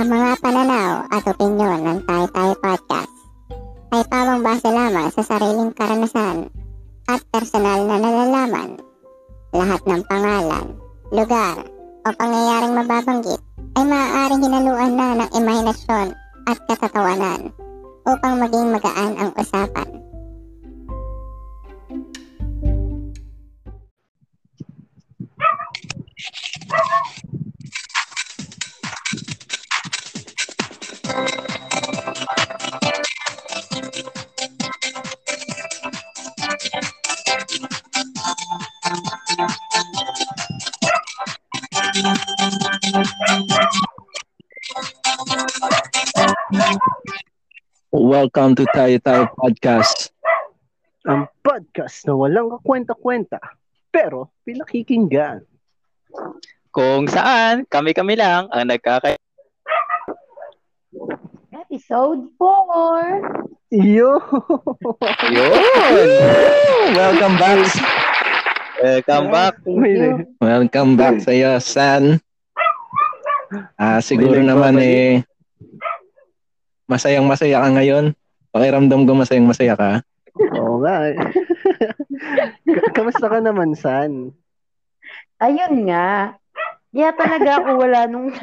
Ang mga pananaw at opinyon ng Tayo Tayo Podcast ay pawang base lamang sa sariling karanasan at personal na nalalaman. Lahat ng pangalan, lugar o pangyayaring mababanggit ay maaaring hinaluan na ng imahinasyon at katatawanan upang maging magaan ang usapan. Welcome to Tayo Tayo Podcast. Ang podcast na walang kakwenta-kwenta, pero pinakikinggan. Kung saan, kami-kami lang ang nagkaka... Episode 4. Yo! Yun! Welcome back. Welcome back. Welcome back sa iyo, San. Ah, siguro naman eh masayang masaya ka ngayon. Pakiramdam ko masayang masaya ka. Oo nga. Ka- Kamusta ka naman, San? Ayun nga. Kaya talaga ako wala nung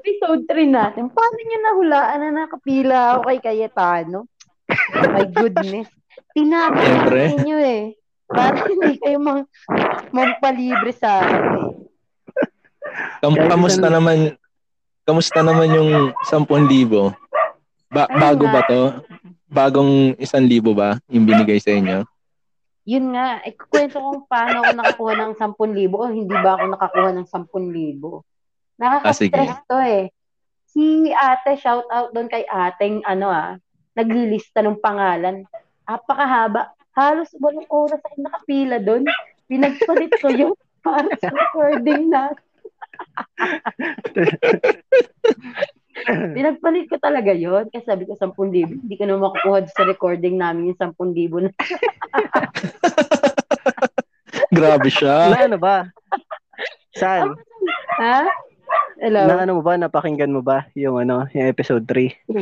episode 3 natin. Paano niyo nahulaan na nakapila ako kay Cayetano? My goodness. Tinabi Siyempre. ninyo eh. Para hindi kayo mang, mampalibre sa akin eh. Kam- kamusta isang- naman kamusta naman yung 10,000? Ba- bago ba to? Bagong 1,000 ba yung binigay sa inyo? Yun nga, ikukwento kung paano ako nakakuha ng 10,000 o hindi ba ako nakakuha ng 10,000. Ah. Nakaka-stress to eh. Si ate, shout out doon kay ateng ano ah, naglilista ng pangalan. Apakahaba. Halos walang oras ako nakapila doon. Pinagpalit ko yun para sa recording na. Pinagpalit ko talaga yon Kasi sabi ko 10,000. Hindi ko na makukuha sa recording namin yung 10,000 na. Grabe siya. Na ano ba? San? Ha? Hello? Na ano mo ba? Napakinggan mo ba yung ano, yung episode 3?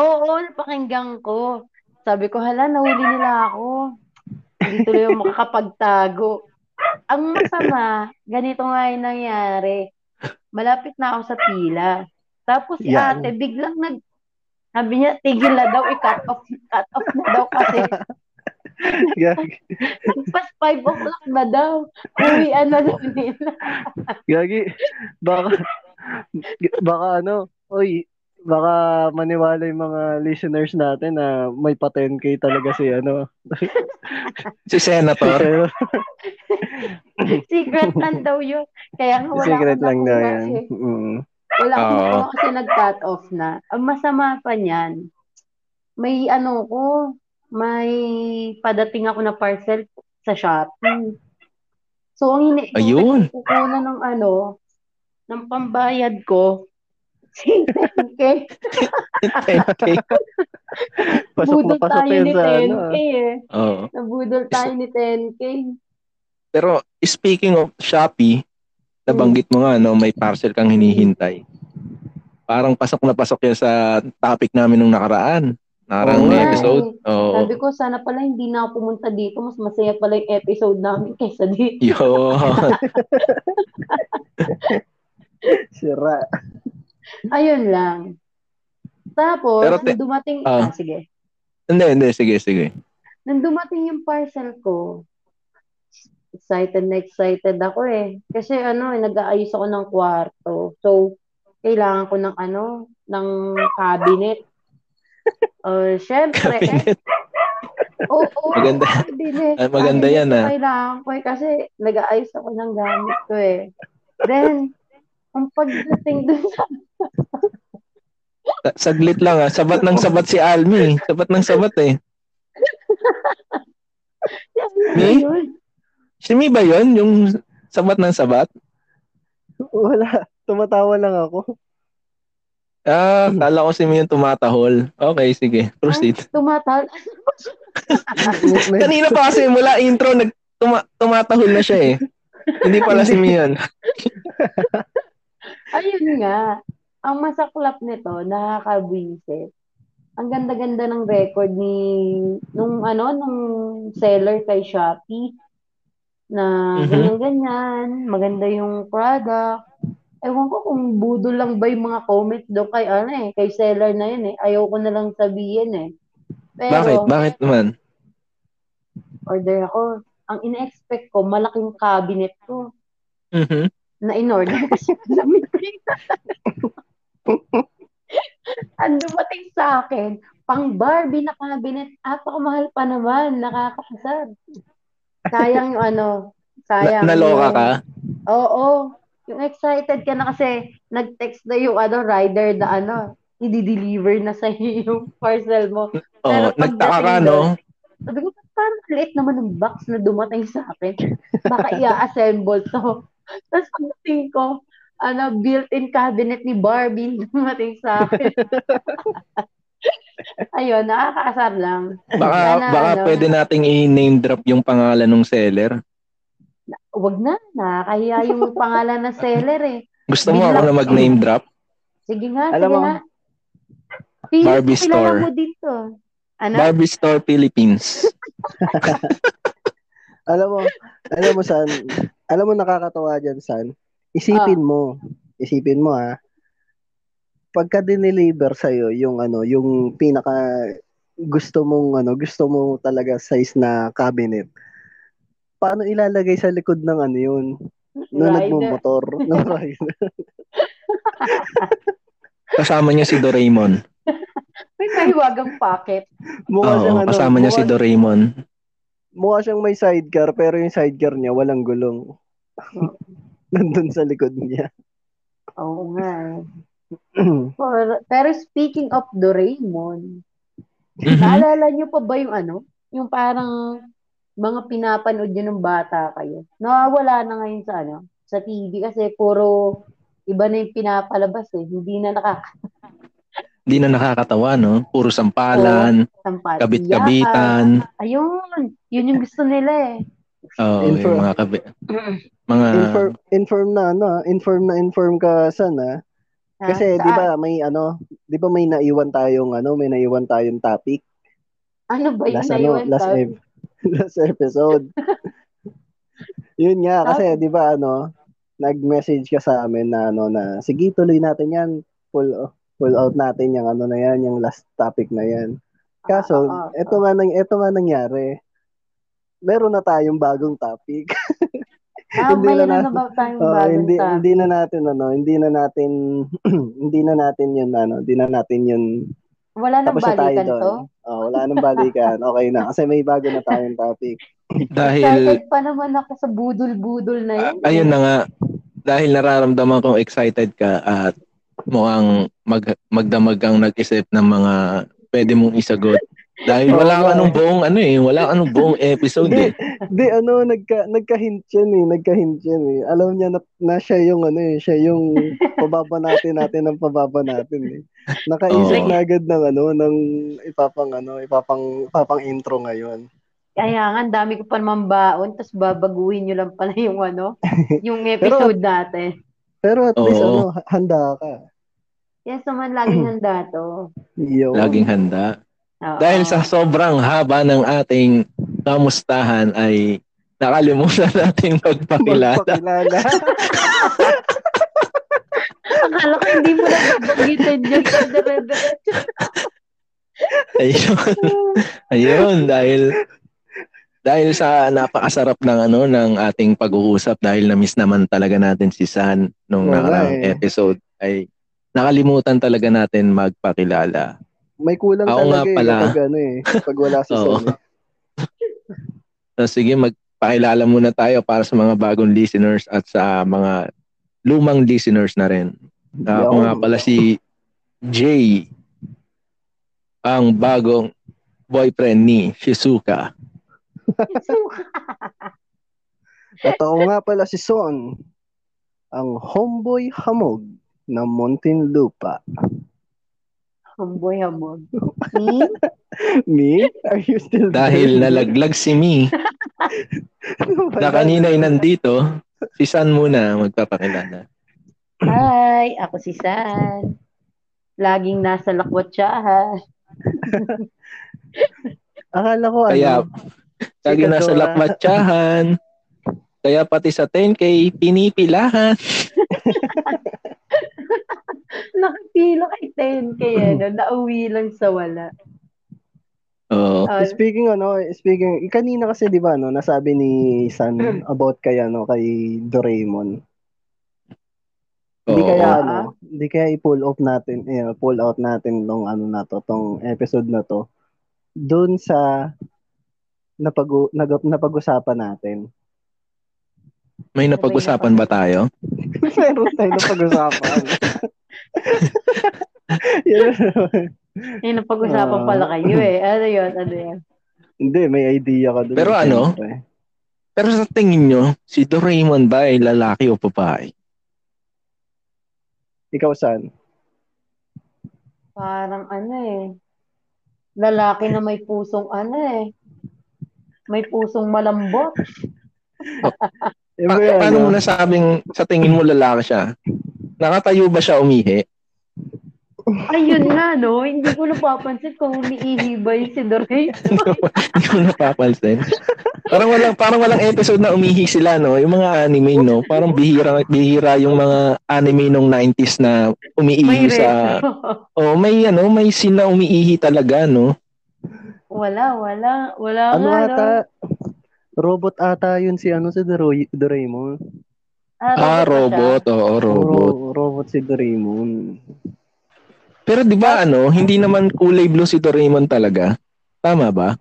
Oo, napakinggan ko. Sabi ko, hala, nahuli nila ako. Hindi tuloy ako makakapagtago. Ang masama, ganito nga yung nangyari. Malapit na ako sa pila. Tapos si Yan. ate, biglang nag... Sabi niya, tigil na daw, i-cut off, cut off na daw kasi Gagi. pas 5 o'clock na daw. Uwian na daw nila. Gagi. Baka, baka ano, oy, baka maniwala yung mga listeners natin na may pa 10k talaga si ano. Si Senator. Secret lang daw yun. Kaya nga wala secret lang daw yan. eh. Mm. Wala akong Oo. nakuha kasi nag-cut off na. Ang masama pa niyan, may ano ko, may padating ako na parcel sa Shopee. So, ang hini Ayun. kukunan ng ano, ng pambayad ko, si 10K. 10K. Pasok na Budol pasok tayo ni sa ano. 10K eh. Oo. Nabudol tayo ni 10K. Pero speaking of Shopee, nabanggit mo nga no, may parcel kang hinihintay. Parang pasok na pasok yan sa topic namin nung nakaraan. Nakarang Oo nga episode. Oo. Sabi ko, sana pala hindi na ako pumunta dito. Mas masaya pala yung episode namin kaysa dito. Yo. Sira. Ayun lang. Tapos, Pero te- nung dumating, ah. ah, sige. hindi, hindi. Sige, sige. Nung dumating yung parcel ko, excited na excited ako eh. Kasi ano, eh, nag-aayos ako ng kwarto. So, kailangan ko ng ano, ng cabinet. Uh, syempre, eh. Oo, oo, Maganda. cabinet. Ah, maganda Cabinet yan, ah. Kailangan ko eh, kasi nag-aayos ako ng gamit ko eh. Then, ang pagdating dun sa Sa- Saglit lang ah. Sabat ng sabat si Almi. Sabat ng sabat eh. Me? Ayun. Si Mi ba yun? Yung sabat ng sabat? Wala. Tumatawa lang ako. Ah, kala ko si Mi yung tumatahol. Okay, sige. Proceed. Tumatal. Kanina pa kasi mula intro, nag tuma- tumatahol na siya eh. Hindi pala si Mi yun. Ayun nga. Ang masaklap nito, nakakabwisit. Ang ganda-ganda ng record ni nung ano nung seller kay Shopee na Mhm. ganyan-ganyan, maganda yung product. Ewan ko kung budol lang ba yung mga comments doon kay ano eh, kay seller na yun eh. Ayaw ko na lang sabihin eh. Pero, Bakit? Bakit naman? order ako. Ang ina-expect ko, malaking cabinet ko Mhm. na in-order kasi yung Ang dumating sa akin, pang Barbie na cabinet, apakamahal pa naman, nakakasar. Sayang yung ano, sayang. Na- naloka yung- ka? Oo. Yung excited ka na kasi nag-text na yung ano, rider na ano, i-deliver na sa yung parcel mo. Oo, nagtaka ka, no? Sabi ko, parang liit naman ng box na dumating sa akin. Baka i-assemble to. Tapos pagdating ko, ano, built-in cabinet ni Barbie dumating sa akin. Ayun, nakakaasar lang. Baka, Sana, baka ano, pwede nating i-name drop yung pangalan ng seller. Wag na, nakakahiya yung pangalan ng seller eh. Gusto mo ako na mag-name drop? Sige nga, Alam sige mo, nga. Pili, Barbie Store. mo dito. Ano? Barbie Store Philippines. Alam mo, alam mo san, alam mo nakakatawa diyan san. Isipin Ah. mo, isipin mo ha. Pagka dineliver sa yung ano, yung pinaka gusto mong ano, gusto mo talaga size na cabinet. Paano ilalagay sa likod ng ano yun? Nung Rider. nagmumotor. ng rider. Kasama niya si Doraemon. May mahiwagang pocket. Mukha siyang Oo, ano, kasama niya si mukha- Doraemon. Mukha siyang may sidecar pero yung sidecar niya walang gulong. Nandun sa likod niya. Oo nga eh. For, pero speaking of Doraemon, Mhm. naalala niyo pa ba yung ano? Yung parang mga pinapanood niyo nung bata kayo. Nawawala na ngayon sa ano? Sa TV kasi puro iba na yung pinapalabas eh. Hindi na Hindi na nakakatawa, no? Puro sampalan, nakakasampat. kabit-kabitan. Ayun. Yun yung gusto nila eh. Oo, Info- yung mga kabit. Mga, inform, inform na ano, ah, inform na inform ka san ah. Kasi Saan? 'di ba may ano, 'di ba may naiwan tayong ano, may naiwan tayong topic Ano ba yung last ano, naiwan last tayo? ep- last episode. Yun nga kasi 'di ba ano, nag-message ka sa amin na ano na sige tuloy natin 'yan. Full full out natin yung ano na 'yan, yung last topic na 'yan. Kaso, Ah, ah, ah, eto nga nang eto nga nangyari. Meron na tayong bagong topic. Ah, Hindi na na, natin- ba tayong Oo, bagong hindi hindi na natin ano, hindi na natin hindi na natin 'yun ano, hindi na natin 'yun Wala nang na balikan doon. to? Oh, wala nang balikan. Okay na kasi may bago na tayong topic. dahil, Excited pa naman ako sa budol-budol na yun. Ah, ayun na nga, dahil nararamdaman kong excited ka at mukhang mag, magdamag kang nag-isip ng mga pwede mong isagot. Dahil wala nga nung buong ano eh, wala ka nung buong episode eh. Di ano nagka nagka-hint yan eh, nagka-hint yan eh. Alam niya na, na siya yung ano eh, siya yung pababa natin natin ng pababa natin eh. Nakaisip Oo. na agad ng ano ng ipapang ano, ipapang ipapang intro ngayon. Kaya nga, ang dami ko pa naman baon, tapos babaguhin nyo lang pala yung ano, yung episode natin. Pero at least Oo. ano, handa ka. Yes naman, laging handa to. Yo. Laging handa. Oo. Dahil sa sobrang haba ng ating kamustahan ay nakalimutan natin magpakilala. Magpakilala. Akala ko hindi mo na babanggitin yun sa dire-diretso. Ayun. Ayun dahil dahil sa napakasarap ng ano ng ating pag-uusap dahil na-miss naman talaga natin si San nung nakaraang eh. episode ay nakalimutan talaga natin magpakilala. May kulang Ako nga talaga eh, pala. kapag ano eh, kapag wala si Oo. Son. eh. So sige, magpakilala muna tayo para sa mga bagong listeners at sa mga lumang listeners na rin. Ako Yo. nga pala si Jay, ang bagong boyfriend ni Shizuka. At ako nga pala si Son, ang homeboy hamog ng Muntinlupa. Hamboy hamog. Hmm? Me? Are you still Dahil there? nalaglag si Mi na kanina ay nandito, si San muna magpapakilala. Hi, ako si San. Laging nasa lakwatsahan. Akala ko Kaya, ano, lagi nasa Kadora. lakmatsahan. Kaya pati sa 10K, pinipilahan. Nakapila kay 10k eh, no? nauwi lang sa wala. Oo. Ah, speaking ano, speaking, kanina kasi 'di ba no, nasabi ni San about kay ano, kay Doraemon. Hindi Oo. kaya Ah. ano, hindi kaya i-pull off natin, eh, pull out natin tong ano na to, tong episode na to. Doon sa napag nag, napag-usapan natin. May napag-usapan ba tayo? Meron tayo napag-usapan. Yun. eh, napag-usapan Ah. pala kayo eh. Ano yun? Ano yun? Hindi, may idea ka doon. Pero ano? siyempre. Pero sa tingin nyo, si Doraemon ba ay lalaki o babae? Ikaw saan? Parang ano eh. Lalaki na may pusong ano eh. May pusong malambot. Eh, Pa- paano mo ano, nasabing sa tingin mo lalaki siya? Nakatayo ba siya umihi? Ayun nga, no? Hindi ko napapansin kung umiihi ba yung si Doraemon. Hindi ko napapansin. Parang walang parang walang episode na umihi sila no. Yung mga anime no, parang bihira bihira yung mga anime nung 90s na May umiihi sa retro. Oh, may ano, may scene na umiihi talaga no. Wala, wala. Wala ano nga, ata, no? robot ata yun si ano si Doraemon. Ah, siya? robot, oo, robot. Ro- robot si Doraemon. Pero 'di ba ano, hindi naman kulay blue si Doraemon talaga. Tama ba?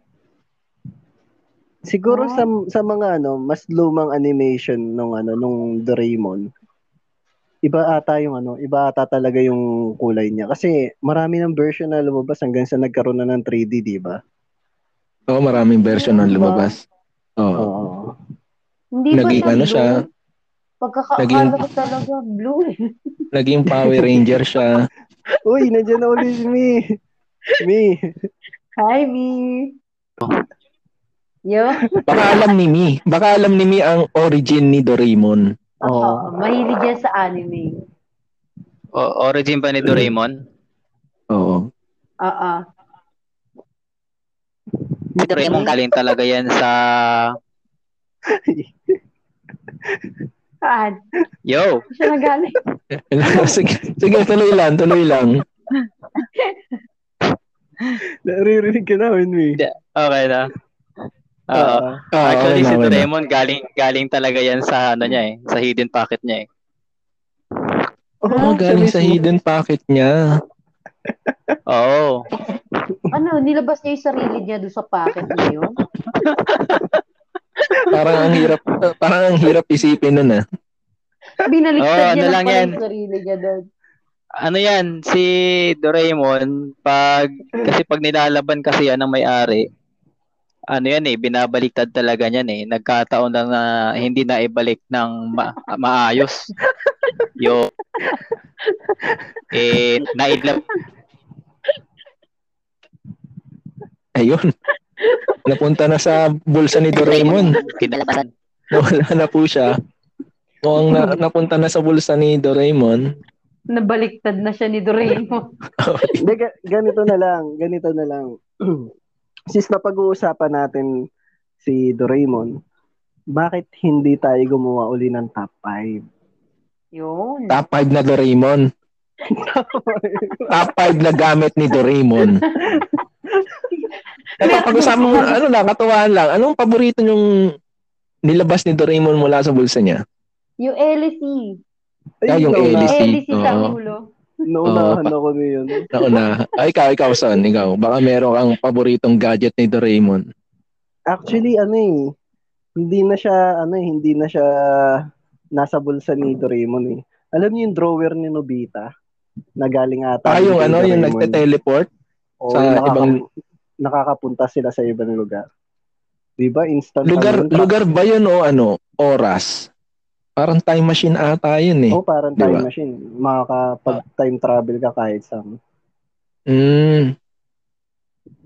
Siguro Oh. sa sa mga ano, mas lumang animation nung ano nung Doraemon. Iba ata yung ano, iba ata talaga yung kulay niya kasi marami ng version na lumabas hanggang sa nagkaroon na ng 3D, di ba? Oo, maraming version na ba? lumabas. Oo. Oo. Hindi ba Naging siya ano blue? siya? Pagkakaakala ko talaga blue eh. Naging Power Ranger siya. Uy, nandiyan na ulit si Mi. Mi. Hi, Mi. Yo. Baka alam ni Mi. Baka alam ni Mi ang origin ni Doraemon. Oo. Oo, mahilig yan sa anime. O- origin ba ni Doraemon? Oo. Oo. Doraemon galing talaga yan sa... Saan? Yo! Siya nagaling. sige, sige, tuloy lang, tuloy lang. Naririnig ka namin, Mi. Okay na. Ah, Ah, Actually, okay na, si. Doraemon galing galing talaga yan sa ano niya eh, sa hidden pocket niya eh. Oo, siya galing sa hidden pocket niya. Oo. Ano, nilabas niya yung sarili niya doon sa pocket niya yun? Parang ang hirap, parang ang hirap isipin nun ah. Binaliktad Oo, ano niya lang yan. sarili niya doon. Ano yan, si Doraemon, pag, kasi pag nilalaban kasi yan ng may-ari, ano yan eh, binabaliktad talaga niyan eh. Nagkataon lang na hindi na ibalik ng ma- maayos. Yo. Eh, nailab Ayun. Napunta na sa bulsa ni Doraemon. kinalabasan. Wala na po siya. Mukhang na, napunta na sa bulsa ni Doraemon. Nabaliktad na siya ni Doraemon. Hindi, ga- ganito na lang. Ganito na lang. Since napag-uusapan natin si Doraemon, bakit hindi tayo gumawa uli ng top 5? Yun. Top 5 na Doraemon. Top 5 na gamit ni Doraemon. Napapag-usapan mo, ano lang, katuwaan lang. Anong paborito yung nilabas ni Doraemon mula sa bulsa niya? Yung LC. Ah, yung nauna- LC. LC sa ulo. Naunahan ako niyon. Nauna. Ay, ikaw, ikaw, son. Ikaw. Baka meron kang paboritong gadget ni Doraemon. Actually, ano eh, hindi na siya, ano eh, hindi na siya nasa bulsa ni Doraemon eh. Alam niyo yung drawer ni Nobita? Na galing ata. Ah, yung ano, yung Doraemon. nagte-teleport? Oo, sa yung nakaka- ibang- nakakapunta sila sa ibang lugar. 'Di ba? Instant Lugar, ano lugar ba yun o ano? Oras? Parang time machine ata yun eh. Oh, parang time machine. Makakapag time travel ka kahit saan. Mm.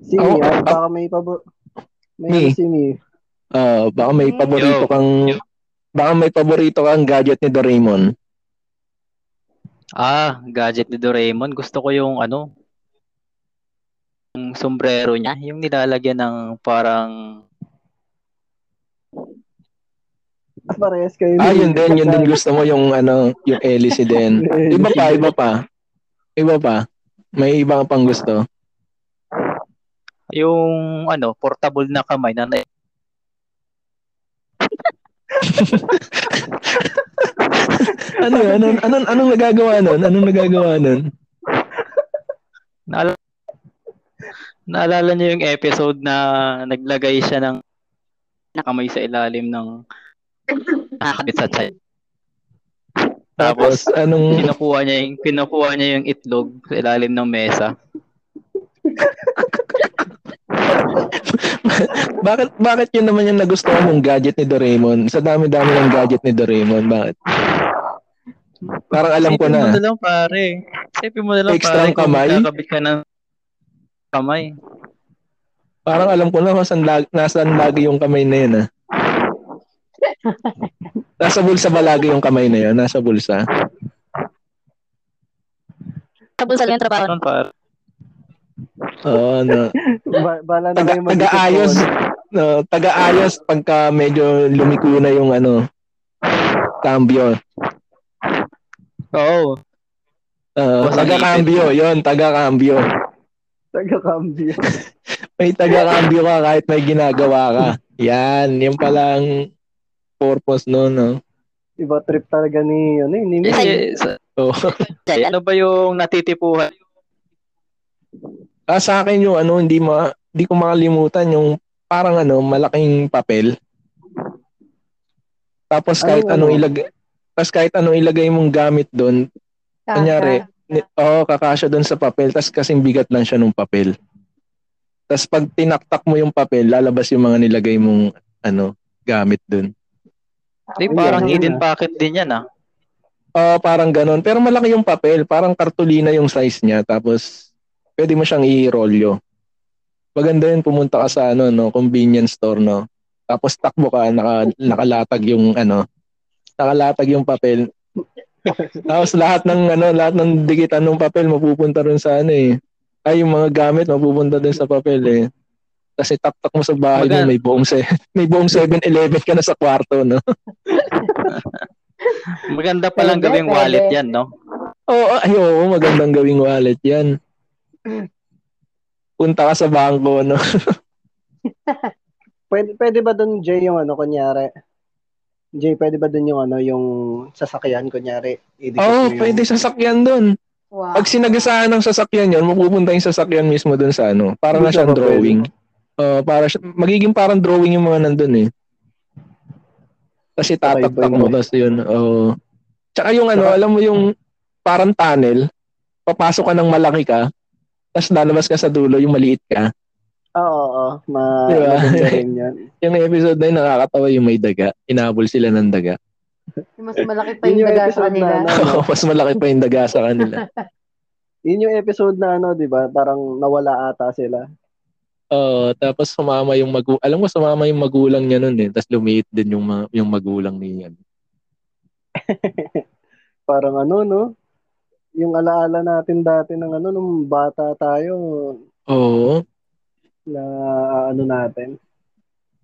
Si Ako- Mi, ah, ako- baka may pabo... May ano si Mi. Ah, baka may paborito Yo. kang Yo. baka may paborito kang gadget ni Doraemon. Ah, gadget ni Doraemon. Gusto ko yung ano, yung sombrero niya, yung nilalagyan ng parang Parehas kayo. Ah, yun din, yun din gusto mo yung ano, yung hélice din. Iba pa, iba pa. Iba pa. May iba pang gusto. yung ano, portable na kamay na na- Ano? Anong, anong, anong nagagawa nun? Anong nagagawa nun? Naalala, naalala niyo yung episode na naglagay siya ng kamay sa ilalim ng nakakabit sa tiyan. Tapos, Tapos, anong, kinukuha niya yung, kinukuha niya yung itlog sa ilalim ng mesa. bakit, bakit yun naman yung nagustuhan yung gadget ni Doraemon? Sa dami-dami ng gadget ni Doraemon, bakit? Parang alam ko Isipin mo na. na lang, pare. Isipin mo na lang, Extra pare, kamay? kakabit ka ng kamay. Parang alam ko na kung saan lag, nasaan lagi yung kamay na yun, ah. Nasa bulsa ba lagi yung kamay na yun? Nasa bulsa? Sa bulsa lang yung trabaho. Ano? Oo, no. Ba- bala na Taga, taga-ayos. No, taga-ayos pagka medyo lumiko na yung ano, cambio. Oo. Uh, Basta taga-cambio, yon taga-cambio. Taga-cambio. May taga-cambio ka kahit may ginagawa ka. Yan, yung palang purpose no, no. Iba trip talaga ni, ano, eh, ni Mimi. So, Dyan. ano ba yung natitipuhan? ah, sa akin yung ano, hindi ma, hindi ko makalimutan yung parang ano, malaking papel. Tapos Ano, kahit ano? anong ilagay, tapos kahit anong ilagay mong gamit doon, Kunyari, Oo, kakasya doon sa papel. Tapos kasing bigat lang siya ng papel. Tapos pag tinaktak mo yung papel, lalabas yung mga nilagay mong ano, gamit doon. Di, parang hidden na. pocket din yan ah. Oo, parang ganon. Pero malaki yung papel. Parang kartulina yung size niya. Tapos, pwede mo siyang i-rolyo. Maganda yun, pumunta ka sa ano, no, convenience store, no. Tapos takbo ka, naka, nakalatag yung ano, nakalatag yung papel. Tapos lahat ng ano, lahat ng dikitan ng papel mapupunta rin sa ano eh. Ay, yung mga gamit mapupunta din sa papel eh. Kasi taktak mo sa bahay Magan- mo, may buong se- may buong 7-Eleven ka na sa kwarto, no. Maganda palang gawing wallet yan, no? Oo, ay, oo, magandang gawing wallet 'yan. Punta ka sa bangko, no. Pwede, pwede ba doon, Jay, yung ano, kunyari? Jay, pwede ba doon yung ano, yung sasakyan, kunyari? Oo, mo yung- pwede sasakyan doon. Wow. Pag sinagasaan ng sasakyan 'yon, mapupunta yung sasakyan mismo doon sa ano. Para na siyang drawing. Oo, para siya, magiging parang drawing yung mga nandun eh. Kasi tataktak mo yun. tapos yun. Oo. Tsaka yung ano, alam mo yung parang tunnel, papasok ka ng malaki ka, tapos lalabas ka sa dulo, yung maliit ka. Oo, oo. Ma- Diba? maganda rin yan. Yung episode na yun, nakakatawa yung may daga. Inabol sila ng daga. Mas malaki pa Yun yung yung daga sa episode kanila. na, ano, Mas malaki pa yung daga sa kanila. Yun yung episode na ano, 'di ba? Parang nawala ata sila. Oo, tapos sumama yung magu alam mo sumama yung magulang niya noon eh. Tapos lumiit din yung ma- yung magulang niya. Parang ano, no? Yung alaala natin dati ng ano, nung bata tayo, Oo. Na ano natin.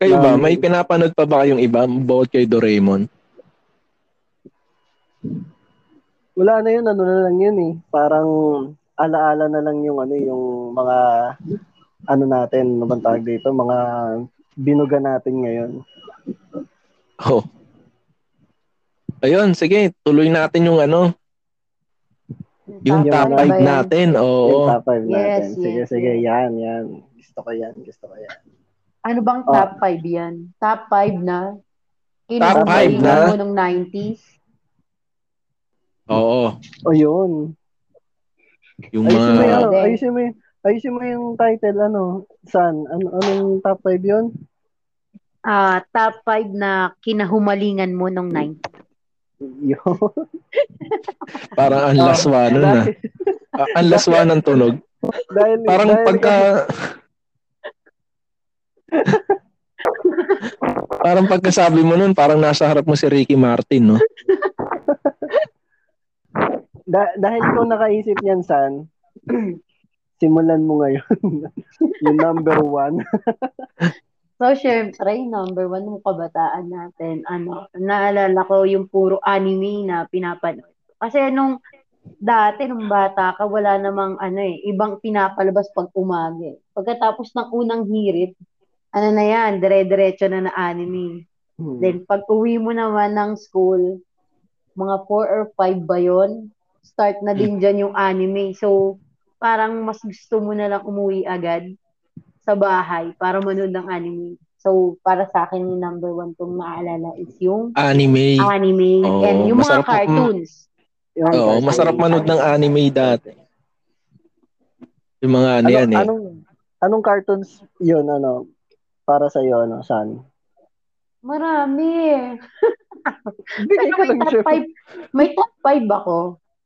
Kayo ba, may pinapanood pa ba kayong iba bukod kay Doraemon? Wala na yun, ano na lang yun eh. Parang alaala na lang yung ano, yung mga ano natin, ano bang tawag dito, mga binuga natin ngayon. Oh. Ayun, sige, tuloy natin yung ano, yung Yung top ano 5 ba yan? natin. Yung Oo. top 5 natin. Yes, sige, yes, sige, yan, yan. Gusto ko yan, gusto ko yan. Ano bang Oh. top 5 yan? Top 5 na? Top five Kinukumbalikan na? mo nung 90s? Oo. O yun. Yung Ayusin mo mga Pwede. ayusin mo yung, ayusin mo yung title, ano, San? Ano, anong top 5 yun? Ah, top 5 na kinahumalingan mo nung 90s. Yun. parang ang laswa nun ah. Ah, Ang laswa ng tunog. dahil, Parang dahil- pagka Parang pagkasabi mo nun, parang nasa harap mo si Ricky Martin, no? Da- dahil ikaw nakaisip niyan, San, simulan mo ngayon. yung number one. So, syempre, number one ng kabataan natin, ano, naalala ko yung puro anime na pinapanood. Kasi nung dati, nung bata ka, wala namang, ano eh, ibang pinapalabas pag umaga. eh. Pagkatapos ng unang hirit, ano na yan, dire-diretso na na anime. Hmm. Then, pag uwi mo naman ng school, mga 4 or 5 ba yun? Start na din dyan yung anime. So, parang mas gusto mo na lang umuwi agad sa bahay para manood ng anime. So, para sa akin, yung number one kong naalala is yung Anime. anime Oo, and yung mga cartoons. Yung Oo, cartoon. masarap manood ng anime dati. Yung mga ano, Ano, yan eh. Anong, anong cartoons yun, ano, para sa iyo, ano, San? Marami. Pero may top Chef. 5, may top 5 ako.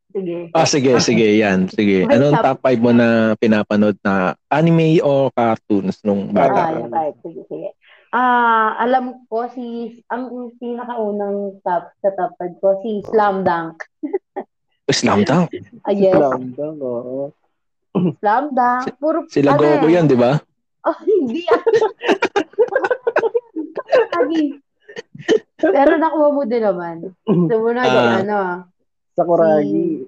Sige. Ah, sige, sige, yan. Sige. May Anong top- top 5 mo na pinapanood na anime o cartoons nung Ah, bata? yung type. Sige, sige. Ah, alam ko si ang pinakaunang top sa top 5 ko si Slam Dunk. Slam Dunk. Ah, yes, Slam dunk, oo. Slam Dunk. Puro Sila ano Goku eh. yan, di ba? Oh, hindi. Lagi. Pero nakuha mo din naman. Sumunod Ah. yung ano. Sakuragi.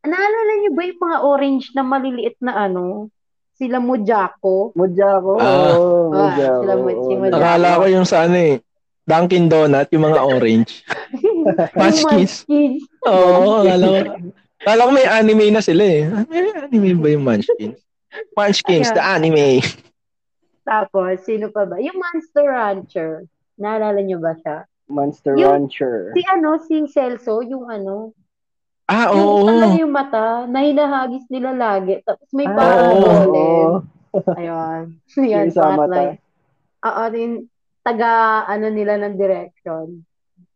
Naalala niyo ba yung mga orange na maliliit na ano? Sila Mojako. Mujako. Ah. oo, Ah, Mujako, sila si oo. Mujako. Nakala ko yung sa ano eh. Dunkin Donut, yung mga orange. Munchkins. Oo, akala ko. Akala ko may anime na sila eh. Ah, May anime ba yung Munchkins? Munchkins, the anime. Tapos, sino pa ba? Yung Monster Rancher. Naalala niyo ba siya? Monster Yung- Rancher. Si ano, si Celso, yung ano, Ah, yung oo. ano yung mata, na hinahagis nila lagi. Tapos may Ah, parang oo. golem. Ayun. Yan, Yung mata. Oo, yung taga, ano nila ng direction.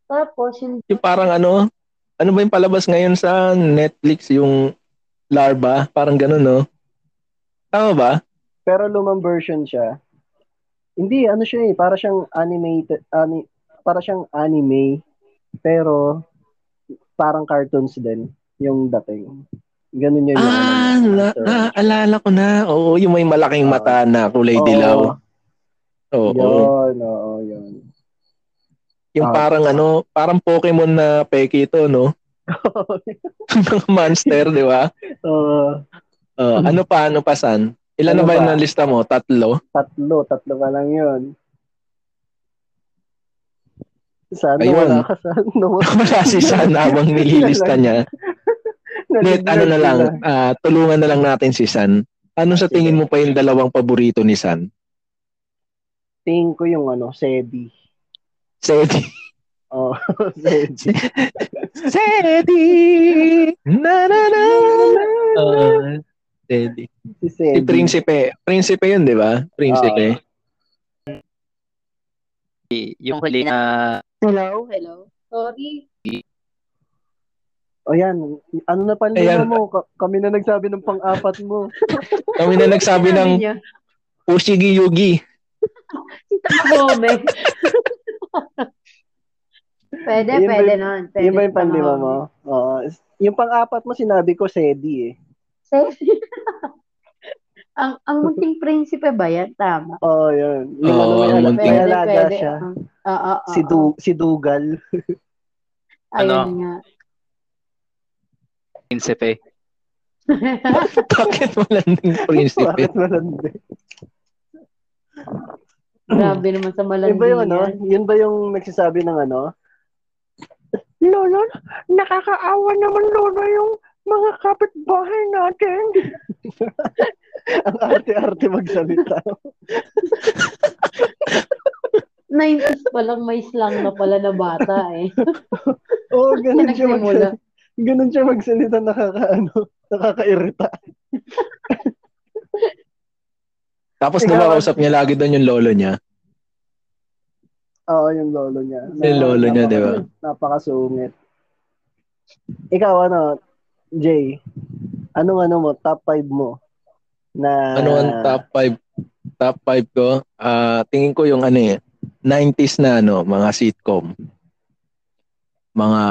Tapos, yung, Yung parang ano, ano ba yung palabas ngayon sa Netflix, yung Larva, parang ganun, no? Tama ba? Pero lumang version siya. Hindi, ano siya eh, para siyang animated, ani, para siyang anime, pero parang cartoons din yung dating. Ganun yun yung Ah, ano, na, Monster naalala ko na. Oo, yung may malaking mata na kulay Oo. dilaw. Oo. Yun, oo, yun. Yung Ah. parang ano, parang Pokemon na peke ito, no? Mga monster, di ba? Oo, Oo, Mhm. ano pa, ano pa, San? Ilan na Ano ba yung pa? lista mo? Tatlo? tatlo, tatlo ka lang yun. Sana Ayun. wala ka sa nawala. Wala si San habang nililista niya. Net, ano na lang, ah, tulungan na lang natin si San. Ano sa Sige. tingin mo pa yung dalawang paborito ni San? Tingin ko yung ano, Sedi. Sedi. Oh, Sedi. Sedi! Na na na! Uh, Sedi. Si Si Sedi. Prinsipe. Prinsipe yun, di ba? Prinsipe. Yung huli na hello, hello. Sorry. O yan, ano na pala Ayan. mo? Ka- kami na nagsabi ng pang-apat mo. Kami na nagsabi ng Ushigi Yugi. Si Tamagome. pwede, Yun ba pwede yung- nun. Pwede Yun ba yung si panlima mo? Oo. yung pang-apat mo sinabi ko, Sedi eh. Sexy. ang ang munting prinsipe ba yan? Tama. Oo, yun. Yung Oo, ano, munting- alaga siya. Oo, oo, Si, du- si Dugal. Ayun Ano? nga. prinsipe. Bakit malanding prinsipe? Bakit malandi? Grabe naman sa malandi Yun ba yung ano? yan. Yun ba yung nagsasabi ng ano? Lolo, nakakaawa naman lolo yung mga kapitbahay natin. Ang arte-arte magsalita. 90s pa lang may slang na pala na bata eh. Oo, oh, ganun siya magsalita. Ganun siya magsalita, nakakaano, nakakairita. Tapos Ikaw, numakausap niya lagi doon yung lolo niya. Oo, yung lolo niya. Yung lolo niya, di ba? Napakasungit. Ikaw, ano, Jay, anong ano mo, top 5 mo? Na, Ano ang top 5? Top 5 ko? Ah, tingin ko yung ano eh, 90s na ano, mga sitcom. Mga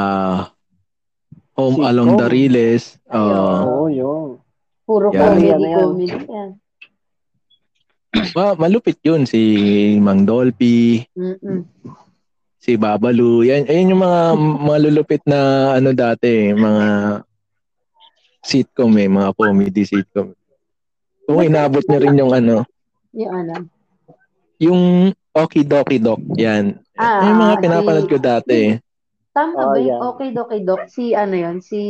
Home Sitcom. Along the Riles. Oo. Oo, yun. Puro Yan. comedy, Yan, yan. Ma- malupit yun si Mang Dolphy, Mm-mm. si Babalu. Yan, ayun yung mga malulupit na ano dati, mga sitcom eh, mga comedy sitcom. Kung inabot niyo rin yung ano, Yung ano. yung Okie Dokie Doc, yan. Ah, yung mga ah, pinapanood si- ko dati. Tama Oh, ba yung yan. okay, okay, doc? Si ano yun? Si...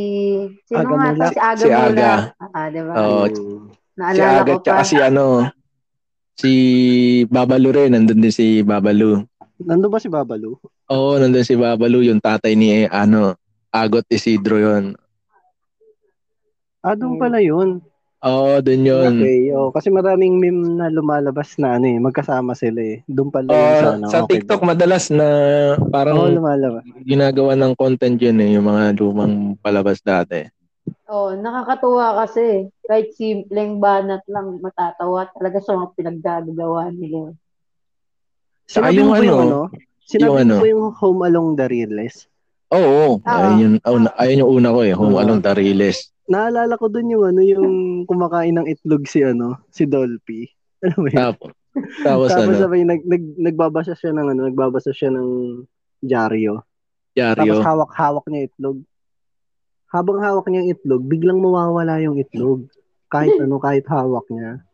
Sino Aga nga to? Mulak. Si Aga Si Aga. Mulak. Ah, di ba? Oo, Mm. si Naalala Aga ko pa. tsaka si ano, si Babalu rin, nandun din si Babalu. Nandun ba si Babalu? Oo, nandun si Babalu, yung tatay ni ano, Agot Isidro yon. Ah, doon pala yun. Oo, dun yun. Okay, oh, kasi maraming meme na lumalabas na ano eh, magkasama sila eh. Doon pala yun Oo, sa, ano, sa okay TikTok ba? madalas na Oo, parang lumalabas. ginagawa ng content yun eh, yung mga lumang palabas dati. Oh, nakakatuwa kasi. Kahit simpleng banat lang, matatawa talaga sa mga pinaggagawa nila. Saka Sinabi yung mo ba yung ano, ano? Sinabi yung ano? yung Home Along the Realist? Oo, Ah. ayun, yun, una- ayun yung una ko eh, Home Ah. Along the Riles. Naalala ko dun yung ano, yung kumakain ng itlog si ano, si Dolphy. Ano ba yun? Tapos, tapos Tapos ano, sabay nag, nag, nagbabasa siya ng ano, nagbabasa siya ng dyaryo. Tapos Yaryo. hawak-hawak niya itlog. Habang hawak niya yung itlog, biglang mawawala yung itlog. Kahit ano, kahit hawak niya.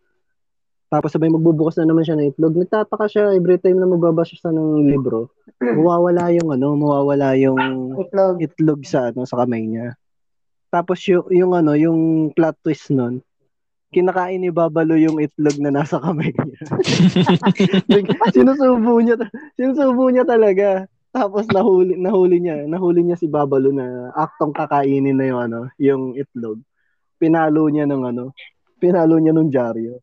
Tapos sabay magbubukas na naman siya ng itlog. Nagtataka siya every time na magbabasa siya ng libro. Mawawala yung ano, mawawala yung Itlog. itlog sa ano sa kamay niya. Tapos yung, yung ano, yung plot twist nun, kinakain ni Babalo yung itlog na nasa kamay niya. Sinusubo niya, sinusubo niya talaga. Tapos nahuli, nahuli niya, nahuli niya si Babalo na aktong kakainin na yung ano, yung itlog. Pinalo niya ng ano, pinalo niya nung dyaryo.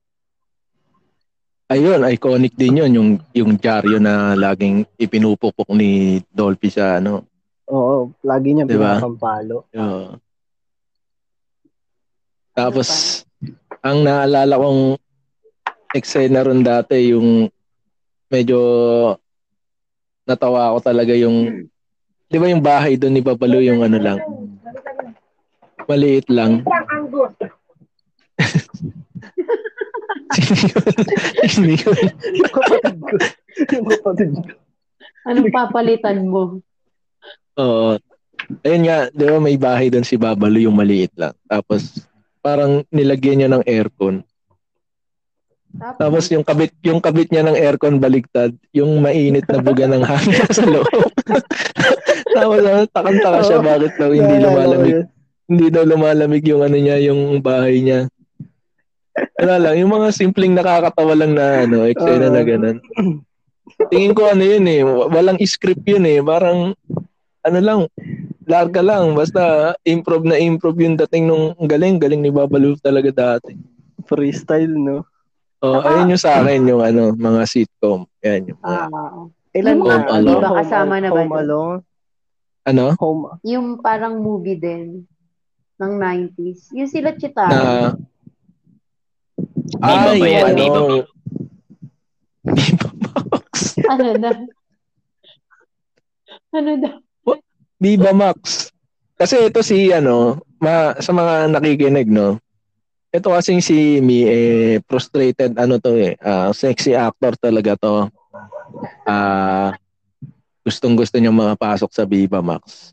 Ayun, iconic din yun, yung, yung dyaryo na laging ipinupukpok ni Dolphy sa ano. Oo, lagi niya Diba? pinapampalo. Oo. Tapos, ang naalala kong eksena ron dati, yung medyo natawa ako talaga yung, di ba yung bahay doon ni Babalo yung ano lang, maliit lang. Sino yun? yung kapatid ko. Yung kapatid ko. Anong papalitan mo? Oo. Ayun nga, di ba may bahay doon si Babalo yung maliit lang. Tapos, parang nilagyan niya ng aircon. Tapos yung kabit yung kabit niya ng aircon baligtad, yung mainit na buga ng hangin sa loob. Tapos ano, takang-taka siya bakit daw hindi lumalamig. Hindi daw lumalamig yung ano niya, yung bahay niya. Wala lang, yung mga simpleng nakakatawa lang na ano, eksena na Oo. ganun. Tingin ko ano yun eh, walang script yun eh, parang ano lang, larga lang, basta improv na improv yung dating nung galing, galing ni Babalu talaga dati. Freestyle, no? Oh, Saka- ayun yung sa akin yung ano, mga sitcom. Yan yung mga, Ah, Ilan Yung na? Home ano, Alone. Iba kasama na ba Home? Alone? ano, Home, yung parang movie din ng 90s. Yung sila na Chitara. Ba yan? yung Viva ano, Viva Max. ano na? Ano na? Viva Max. Kasi ito si ano, ma, sa mga nakikinig, no? Ito kasing si Mi, eh, frustrated, ano to eh, ah, sexy actor talaga to. Ah, gustong gusto niya makapasok sa Viva Max.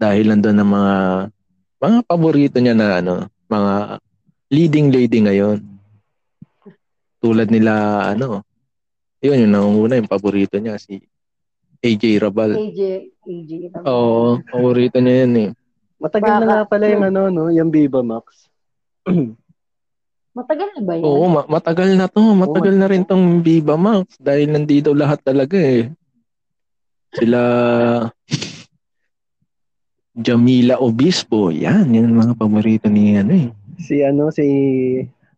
Dahil nandun ang mga, mga paborito niya na ano, mga leading lady ngayon. Tulad nila, ano, yun, yung nangunguna, yung paborito niya, si AJ Rabal. AJ. AJ. Oo, paborito niya yan eh. Matagal na Baka- nga pala yung ano, no? Yung Viva Max. Matagal na ba yan? Oo, ma- matagal na to. Matagal na rin tong Viva Max dahil nandito lahat talaga eh. Sila Jamila Obispo, yan, yan ang mga paborito ni ano eh. Si ano, si...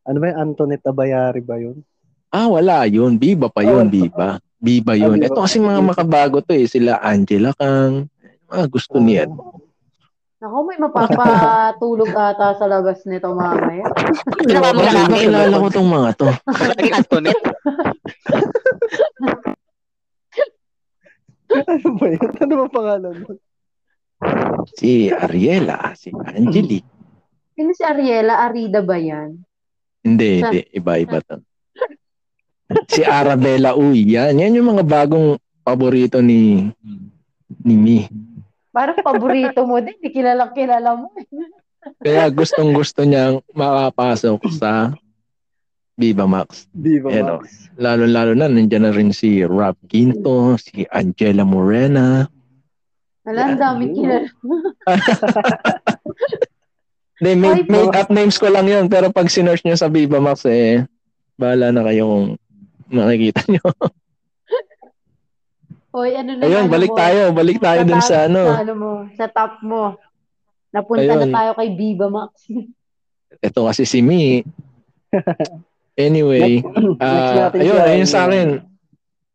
Ano ba yung Antoinette Abayari ba yun? Ah, wala yun. Viva pa yun, Oh, Viva. Viva yun. Ito kasi mga makabago to eh. Sila Angela Kang. Mga gusto niyan. Ako, may mapapatulog ata sa labas nito mamaya. Ginawa mo Bakit lang ba kilala ko tong mga to? Ano ba yun? Ano ba pangalan mo? si Ariela, si Angelique. Sino si Ariela? Arida ba yan? Hindi, Sa- hindi. Iba-iba to. Si Arabella Uy. Yan. Yan yung mga bagong paborito ni ni Mi. Parang paborito mo din. Di kilala kilala mo. Kaya gustong gusto niyang makapasok sa Viva Max. Viva Max. Lalo-lalo na, nandiyan na rin si Rob Quinto, si Angela Morena. Wala, ang daming kilala. Make, Ay, make up names ko lang yun. Pero pag sinerch nyo sa Viva Max, eh, bahala na kayo kung makikita nyo. Hoy, ano na Ayun, ano balik mo? tayo. Balik tayo dun top- sa ano. Sa ano mo, sa top mo. Napunta Ayun. na tayo kay Viva Max. Ito kasi si Mi. Anyway, Next natin ayun, ayun sa akin.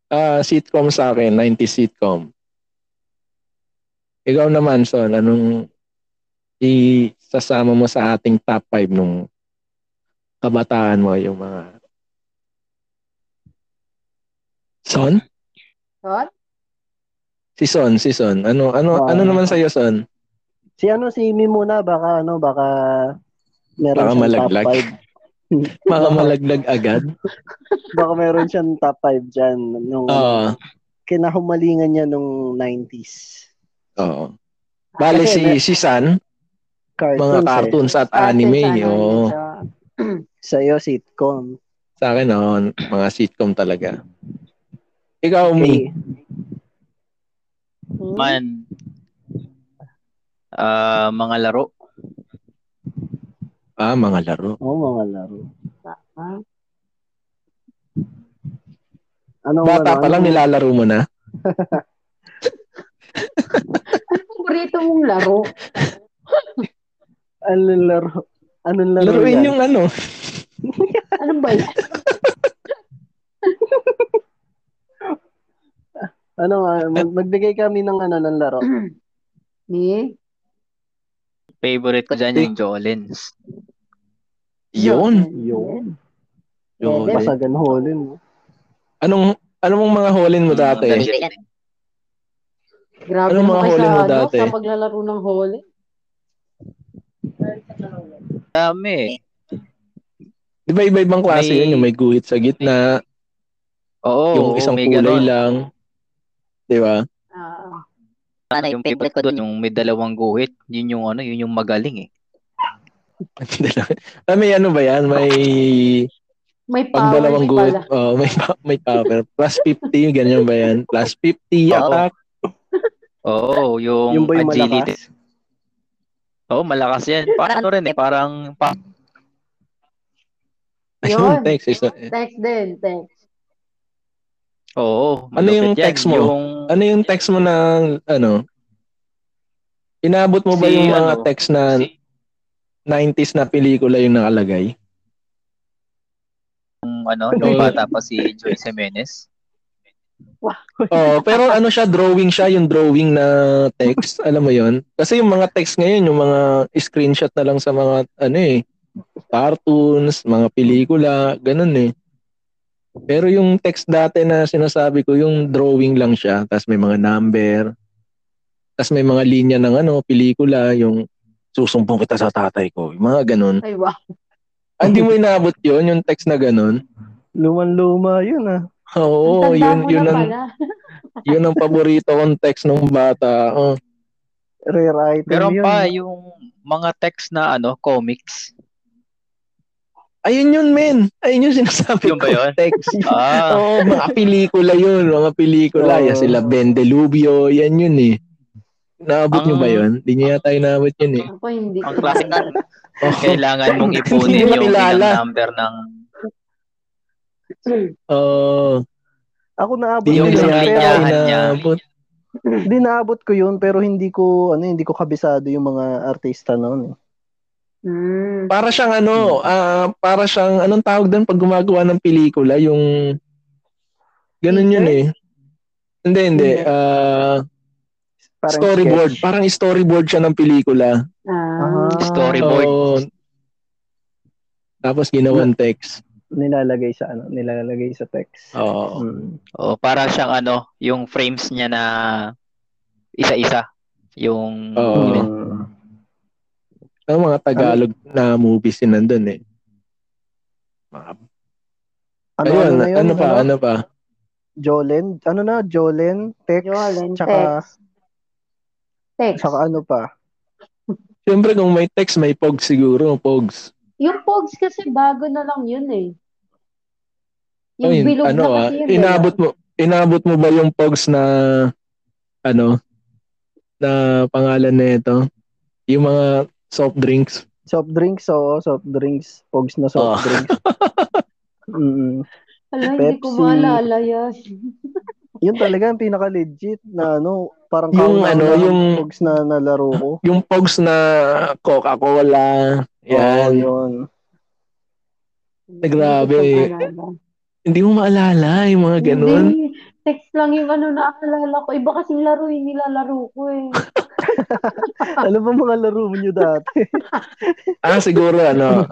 Ah, sitcom sa akin, 90s sitcom. Ikaw naman, Son, anong isasama mo sa ating top 5 nung kabataan mo, yung mga Son? Son? Si Son, si Son. Ano ano Ah. ano naman sa Son? Si ano, si Mi muna, baka ano, baka meron Baka siyang malaglag. top 5. Mga malaglag agad. Baka meron siyang top 5 dyan. Nung Oo. kinahumalingan niya nung 90s. Oo. Bale si Kasi si San, Cartoons mga eh. cartoons at Cartoons, anime, oo. siya. Sa'yo, sitcom. Sa akin, oo, mga sitcom talaga. Ikaw. Okay. Hmm? Man. Ah, mga laro. Ah, mga laro. Oo, mga laro. Ah, Ano, Bata ano, pa lang ano? nilalaro mo na. Anong paborito mong laro? Anong laro? Anong laro Laruin yan? yung ano. Ano ba yan? Ano nga, mag- magbigay kami ng ano ng laro. Ni? Favorite ko dyan yung Jolens. Yun. Yun. Yun. Pwede. Basagan holin mo. Anong ano mong mga holin mo dati? Grabe Anong mga sa, mo ano, dati? sa paglalaro ng hole. Dami. Di ba iba-ibang klase May- yun? Yung may guhit sa gitna, Oo, yung isang may kulay lang. Di ba? Ah, Ano Yung favorite ko dun, yung may dalawang guhit, yun yung ano, yun yung magaling eh. ah, may ano ba yan? May may pag power dalawang guhit. pala. Oh, may may power. Plus 50, ganyan ba yan? Plus 50 Oo. attack. Oo, yung, Yung ba yung agility. malakas? Oo, malakas yan. Parang ano rin eh, parang pa, Yun. text. Is, Text din, text. Oo, Ano yung yan. text mo? Yung, ano yung text mo na, ano, inabot mo ba Si, yung mga ano, text na si- 90s na pelikula yung nakalagay? yung ano, nung bata pa si Joyce Jimenez. Oo, pero ano siya, drawing siya, yung drawing na text, alam mo yon Kasi yung mga text ngayon, yung mga screenshot na lang sa mga, ano eh, cartoons, mga pelikula, ganun eh. Pero yung text dati na sinasabi ko, yung drawing lang siya, tapos may mga number, tapos may mga linya ng ano, pelikula, yung susumpong kita sa tatay ko, yung mga ganun. Ay, wow. Ah, Hindi mo inabot yon yung text na ganun? Luman-luma yun ah. Oo, yun, yun na ang, yun ang paborito kong text nung bata. Oh. Rare item Meron yun. pa yung mga text na ano, comics. Ayun yun, men. Ayun yung sinasabi Yun ba ko. yun? Text. Ah, Oo, mga pelikula yun. Mga pelikula. Oo. Yan sila Ben Delubio. Yan yun eh. Naabot nyo Ang- ba yun? Hindi nyo yata inaabot yun eh. Ako hindi. ang classic na kailangan mong ipunin yung ilang number ng Oo. Ako naabot Yung isang linyahan niya. hindi naabot ko yun pero hindi ko ano hindi ko kabisado yung mga artista noon. eh. Hmm. Para siyang ano, ah para siyang, anong tawag doon pag gumagawa ng pelikula? Yung, ganun yun eh. Hindi, hindi. Ah, Parang storyboard. sketch. Parang storyboard siya ng pelikula. Ah. Ah, Storyboard. Oo. Tapos ginawan text. nilalagay sa ano, nilalagay sa text. Oo. Mm. oh, para siyang ano, yung frames niya na isa-isa. Yung Oo. event. Ang mga Tagalog na movies din nandun eh. Mga, Ano, ayun, ano, ano, na yun? pa, ano pa? Jolen? Ano na? Jolen? Tex? Jolen, Tsaka, text. Tsaka ano pa? Siyempre kung may text, may pogs siguro, pogs. Yung Pogs kasi bago na lang yun eh. Yung Ayun, bilog ano na ah, kasi yun. inabot mo, inabot mo ba yung pogs na, ano, na pangalan na ito? Yung mga soft drinks. Soft drinks, oo. Soft drinks. Pogs na soft Oo. drinks. Mm. Ala, hindi ko maalala yan. Yun talaga ang pinaka-legit na ano, parang Yung ano, na yung- Pogs na nalaro ko. Yung pogs na Coca-Cola. Yan. Oo, yun. Eh, grabe. Hindi mo maalala yung mga ganun. Hindi. Text lang yung ano naaalala ko. Iba kasing laro yung nilalaro ko eh. ano ba mga laro nyo dati? Ah, siguro ano,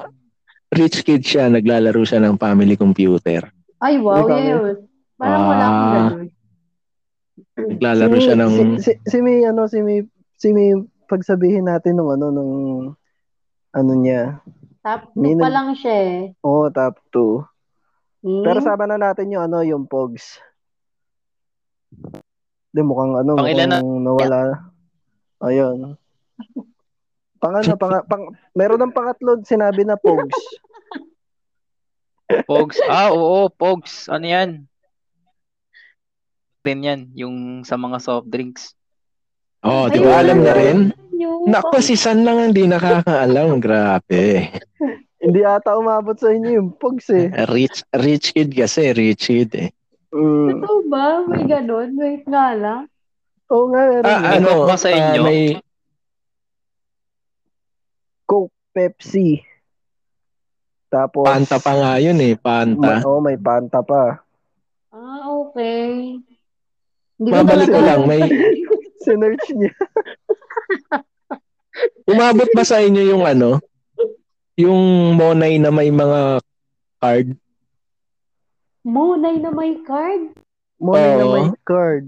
rich kid siya, naglalaro siya ng family computer. Ay, wow, yes. Parang wala akong Ah. ganun. Naglalaro si, siya ng... si, si, si May, ano, si May, si May, pagsabihin natin nung ano, nung, ano niya. Top 2 May pa lang siya eh. Oo, oh, top 2. Hmm? Pero sama na natin yung ano, yung Pogs. Di mukhang ano, Pang ilan mukhang nawala. Ayun. Pang ano, pang, pang, meron ng pangatlo, sinabi na Pogs. Pogs. Ah, oo, Pogs. Ano yan? Din yan, yung sa mga soft drinks. Oh, di ba alam na rin? Yung- Nako, si San lang ang di nakakaalam. Grabe. Hindi ata umabot sa inyo yung Pogs eh. Rich, rich kid kasi, rich kid eh. Mm. Totoo ba? May ganun? Wait nga lang. Oo nga, meron. Ah, eh. ano, ba sa ah, inyo? may, Coke, Pepsi. Tapos, Panta pa nga yun eh, Panta. oh, may Panta pa. Ah, okay. Hindi Babalik ko lang, may Sinerch niya. umabot ba sa inyo yung ano? Yung Monay na may mga card? Monay na may card? Money na Oo. may card.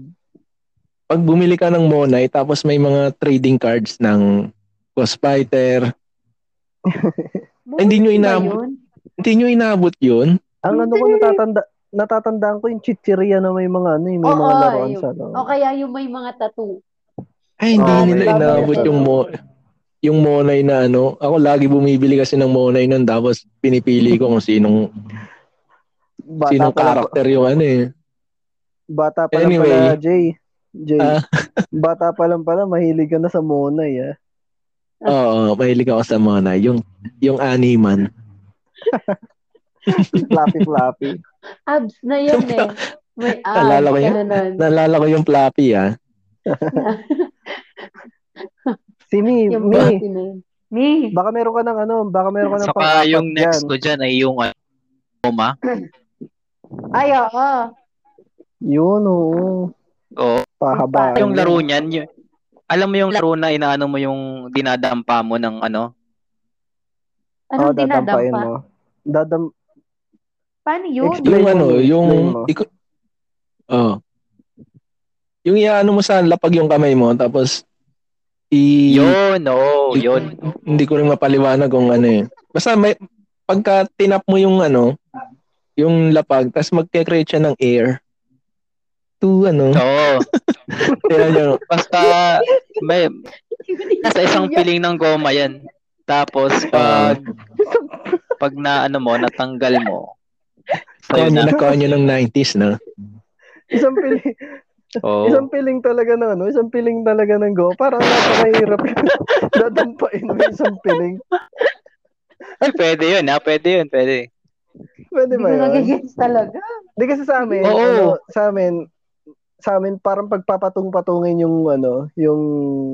Pag bumili ka ng Monay, tapos may mga trading cards ng Ghost Fighter. Hindi nyo Monay yun? Hindi nyo inabot yun? Ang ano ko natatanda, natatandaan ko yung chichiria na may mga ano, eh, may Oo, mga laruan yung- sa ano. O kaya yung may mga tattoo. Ay, hindi Oo, nila may inabot bago- yung mo yung Monay na ano. Ako lagi bumibili kasi ng Monay nun tapos pinipili ko kung sinong Bata sinong lang, character yung ano eh. bata pa lang Anyway. pala, Jay. Jay. Ah. bata pa lang pala, mahilig ka na sa Monay, ah. Oo, mahilig ako sa Monay. Yung, yung animan. Fluffy, fluffy. Abs na yun eh. May abs. Naalala ko yun. ano nun. Naalala ko yung floppy ah. Si Mi, Yung yun. Mi. baka meron ka ng ano, baka meron ka ng Saka yung next dyan. ko dyan ay yung ano, Oma. Ay, oo. Yun, oo. Oo. Pahaba. yung laro niyan, yun, alam mo yung laro na inaano mo yung dinadampa mo ng ano? Oh, Anong dadampain dinadampa? mo. Dadam Paano yun? Explain Yung ano, yung iko, oh. Yung iaano mo sa lapag yung kamay mo tapos i Yun, oo, i- yun. Hindi ko rin mapaliwanag kung ano eh. Basta may pagka tinap mo yung ano, yung lapag, tapos magke-create siya ng air. To ano, Oo. kaya nyo, Basta may nasa isang piling ng goma yan. Tapos pag pag na ano mo, natanggal mo. kaya Sa'yo nyo na. ng 90s na. Isang piling, Oo. isang piling talaga ng ano, isang piling talaga ng go. Parang napakahirap. Dadampain mo isang piling. Ay, pwede yun, ha? Pwede yun, pwede. Pwede Hindi ba yun? nagigets talaga. Di kasi sa amin, Oo. ano, sa amin, sa amin parang pagpapatung-patungin yung ano, yung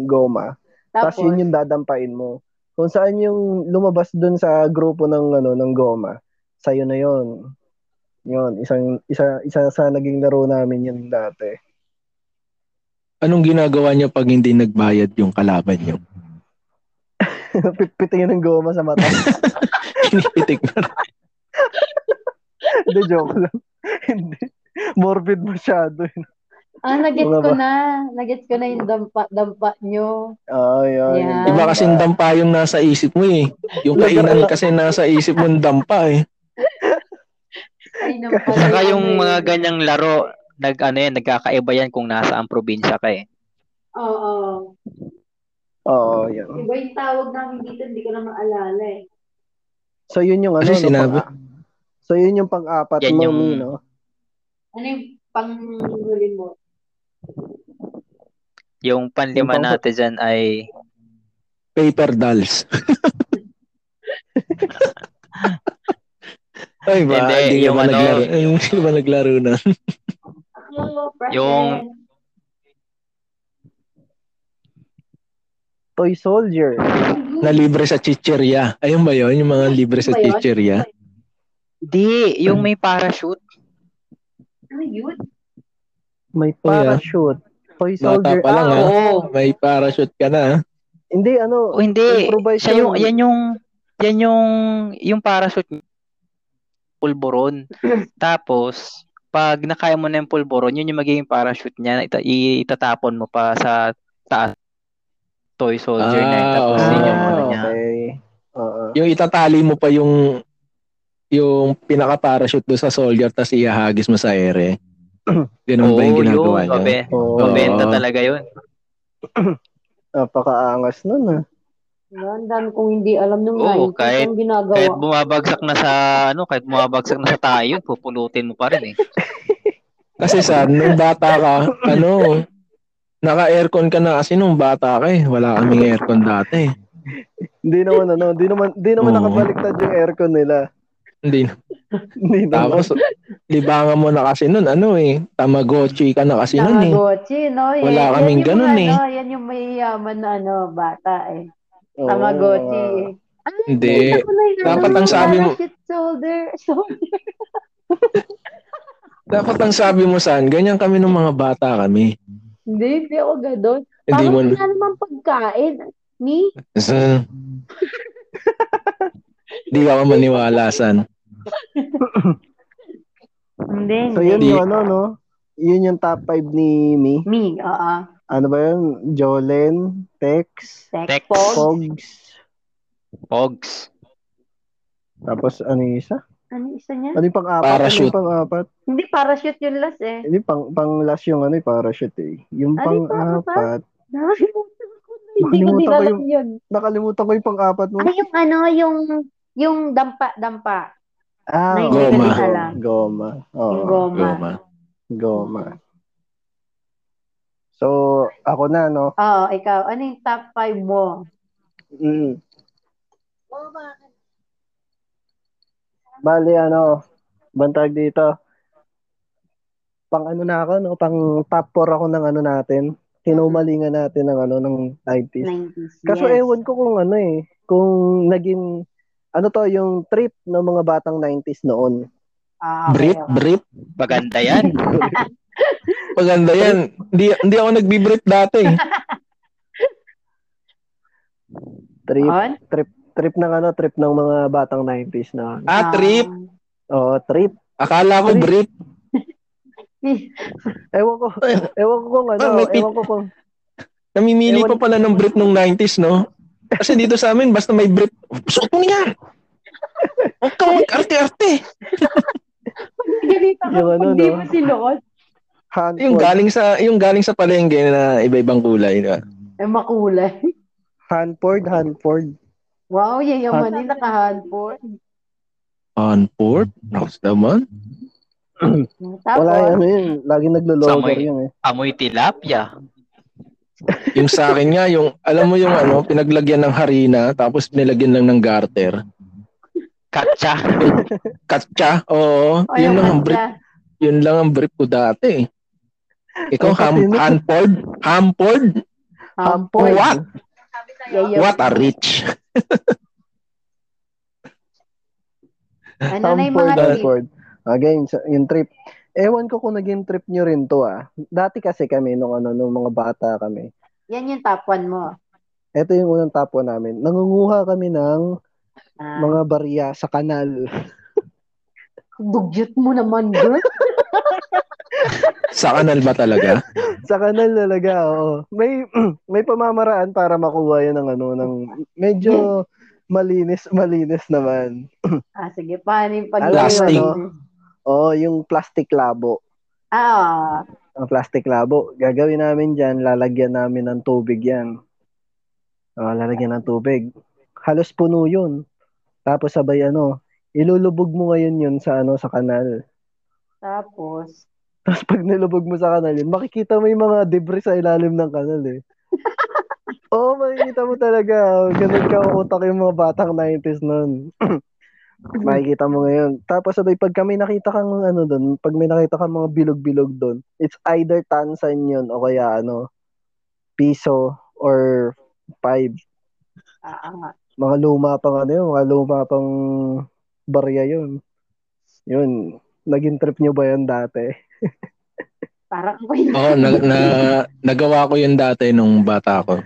goma. Tapos Tapos, yun yung dadampain mo. Kung saan yung lumabas dun sa grupo ng ano ng goma, sa'yo na yon. Yun, isang isa isa sa naging laro namin yun dati. Anong ginagawa nyo pag hindi nagbayad yung kalaban nyo? Pitpitingin ng goma sa mata. Pinipitik na. Hindi, joke lang. Hindi. Morbid masyado. Ah, nagets ko ba- na. Nagets ko na yung dampa-dampa nyo. Oo, yun. Yeah. Iba kasi dampa yung nasa isip mo eh. Yung kainan kasi nasa isip mo ng dampa eh. Saka yung mga eh. ganyang laro, nag ano yan, nagkakaiba yan kung nasa ang probinsya ka eh. Oo. Oo, yun. Iba yung tawag namin dito, hindi ko na maalala eh. So, yun yung ano, Kasi no, sinabi- pang- so, yun yung pang-apat Yan mo, yung- no? Ano yung panghuli mo? Yung panlima Yung pang- natin dyan ay Paper dolls. Ay ba? Hindi, Hindi, yung ba ano- naglaro? Ay, Hindi ba naglaro na? Yung- Toy Soldier. Na libre sa chicheria. Ayun ba yun? Yung mga libre sa Ano chicheria? Di, yung may parachute. Ano yun? May Oh, yeah. parachute. Toy Bata Soldier. pa lang Ah, ha. Oo. May parachute ka na ha. Hindi, ano, O hindi, Improvise siya yung, yung- yan yung, yan yung, yung parachute pulburon. Tapos, pag nakaya mo na yung pulburon, yun yung magiging parachute niya. Ita, itatapon mo pa sa taas. Toy soldier na yun. Ah, Tapos, oo. yun yung ano Ah, niya. okay. Oo. Yung itatali mo pa yung yung pinaka-parachute doon sa soldier tapos ihahagis mo sa ere. Ganun ba yung ginagawa yun. niya? Oo. mabenta Oo. talaga yun. Napakaangas nun, ah. Wala, Ang dami kong hindi alam nung Oo, 90s kahit- ginagawa. Kahit bumabagsak na sa, ano, kahit bumabagsak na sa tayo, pupulutin mo pa rin eh. Kasi sa nung bata ka, ano, naka-aircon ka na kasi nung bata ka eh. Wala kaming aircon dati. Hindi naman, ano, hindi naman, hindi naman Oo. nakabaliktad yung aircon nila. Hindi. Hindi naman. Tapos, libangan mo na kasi nun, ano eh, tamagotchi ka na kasi nun eh. Tamagotchi, no? Yan, Wala yan kaming yung ganun ano, eh. Yan yung may yaman na ano, bata eh. Oo, Tamagotchi. Ay, Hindi. Dapat ang sabi mo- shoulder. shoulder. Dapat ang sabi mo, San, ganyan kami nung mga bata kami. Hindi, hindi ako gadon. Hindi Parang mo, wala naman pagkain. Ni? Hindi ka maniwala, San. Hindi, So, hindi. yun Di- yung ano, no? Yun yung top 5 ni Mi. Me, oo. Ano ba yun? Jolen, Tex, Tex. Pogs. Pogs. Pogs. Tapos, ano yung isa? Ano isa niya? Ano yung pang-apat? Parachute. Ano yung pang-apat? Hindi, parachute yung last eh. Hindi, pang, pang-last yung ano, yung parachute eh. Yung Ano pang-apat. Nakalimutan ko na. Hindi ko din alam yun. Nakalimutan ko yung pang-apat mo. Ano yung ano, yung yung dampa-dampa. Ah, na alam. Goma. Oo, Yung goma. Goma. goma. So, ako na, no? Oo, ikaw. Ano yung top 5 mo? Mm. Bali, ano, bantag dito. Pang ano na ako, no? Pang top 4 ako ng ano natin. Hinumalingan natin ng ano, ng 90s. 90s. Kaso yes. ewan ko kung ano eh, kung naging, ano to, yung trip ng mga batang 90s noon. Ah, okay, Brit, okay. Brit. Maganda yan. Maganda yan. Hindi, hindi ako nagbi-Brit dati. Trip, On? trip ng ano, trip ng mga batang 90s na. Ah, trip. Oh, trip. Akala ko Brit. Ewan ko, ewan ko kung ano, Ah, pit- ewan ko kung, Namimili Ewan- pa pala ng Brit nung 90s, no? Kasi dito sa amin, basta may Brit, suot mo yan! Huwag kang mag-arte-arte! Ganito ka, ano, pag di no? mo sinuot, handful. Yung galing sa yung galing sa palengke na iba-ibang kulay. di ba? eh makulay. Hanford, Hanford. Wow, yayamanin naka-handboard. Hanford? Nakas naman. Wala ano yun, lagi naglo-logger Samoy. yun eh. Amoy tilapia. Yung sa akin nga, yung, alam mo yung ano, pinaglagyan ng harina, tapos nilagyan lang ng garter. Katsa. Katsa, oo. o yun yung lang ang brief, yun lang ang brief ko dati. Ikaw, ham. Hanford? Hanford? Handboard. What? Yayam- What a rich. Ano na yung mga trip? Again, sa- yung trip. Ewan ko kung naging trip nyo rin to ah. Dati kasi kami, nung ano, nung mga bata kami. Yan yung top 1 mo. Ito yung unang tapo namin. Nangunguha kami ng Ah, mga barya sa kanal. dugyot mo naman, girl. Sa kanal ba talaga? Sa kanal talaga, oo. May may pamamaraan para makuha yan ng ano ng medyo malinis malinis naman. Ah, sige, paano yung pag Plastic. ano? Oo, yung plastic labo. Ah, Ang plastic labo. Gagawin namin dyan, lalagyan namin ng tubig yan. Oh, lalagyan ng tubig. Halos puno yun. Tapos sabay ano, ilulubog mo ngayon yun sa ano sa kanal. tapos, Tapos pag nilubog mo sa kanal yun, makikita mo yung mga debris sa ilalim ng kanal eh. Oo, makikita mo talaga. oh. Ganun ka utak yung mga batang 90s nun. makikita mo ngayon. Tapos sabay pag kami nakita kang ano doon, pag may nakita kang mga bilog-bilog doon, it's either tansan yun o kaya ano, piso or five. ah, ah, Mga luma pang ano yun, mga luma pang barya yun. Yun. Naging trip nyo ba yan dati? parang ako yun. Oo, na, na, nagawa ko yun dati nung bata ko.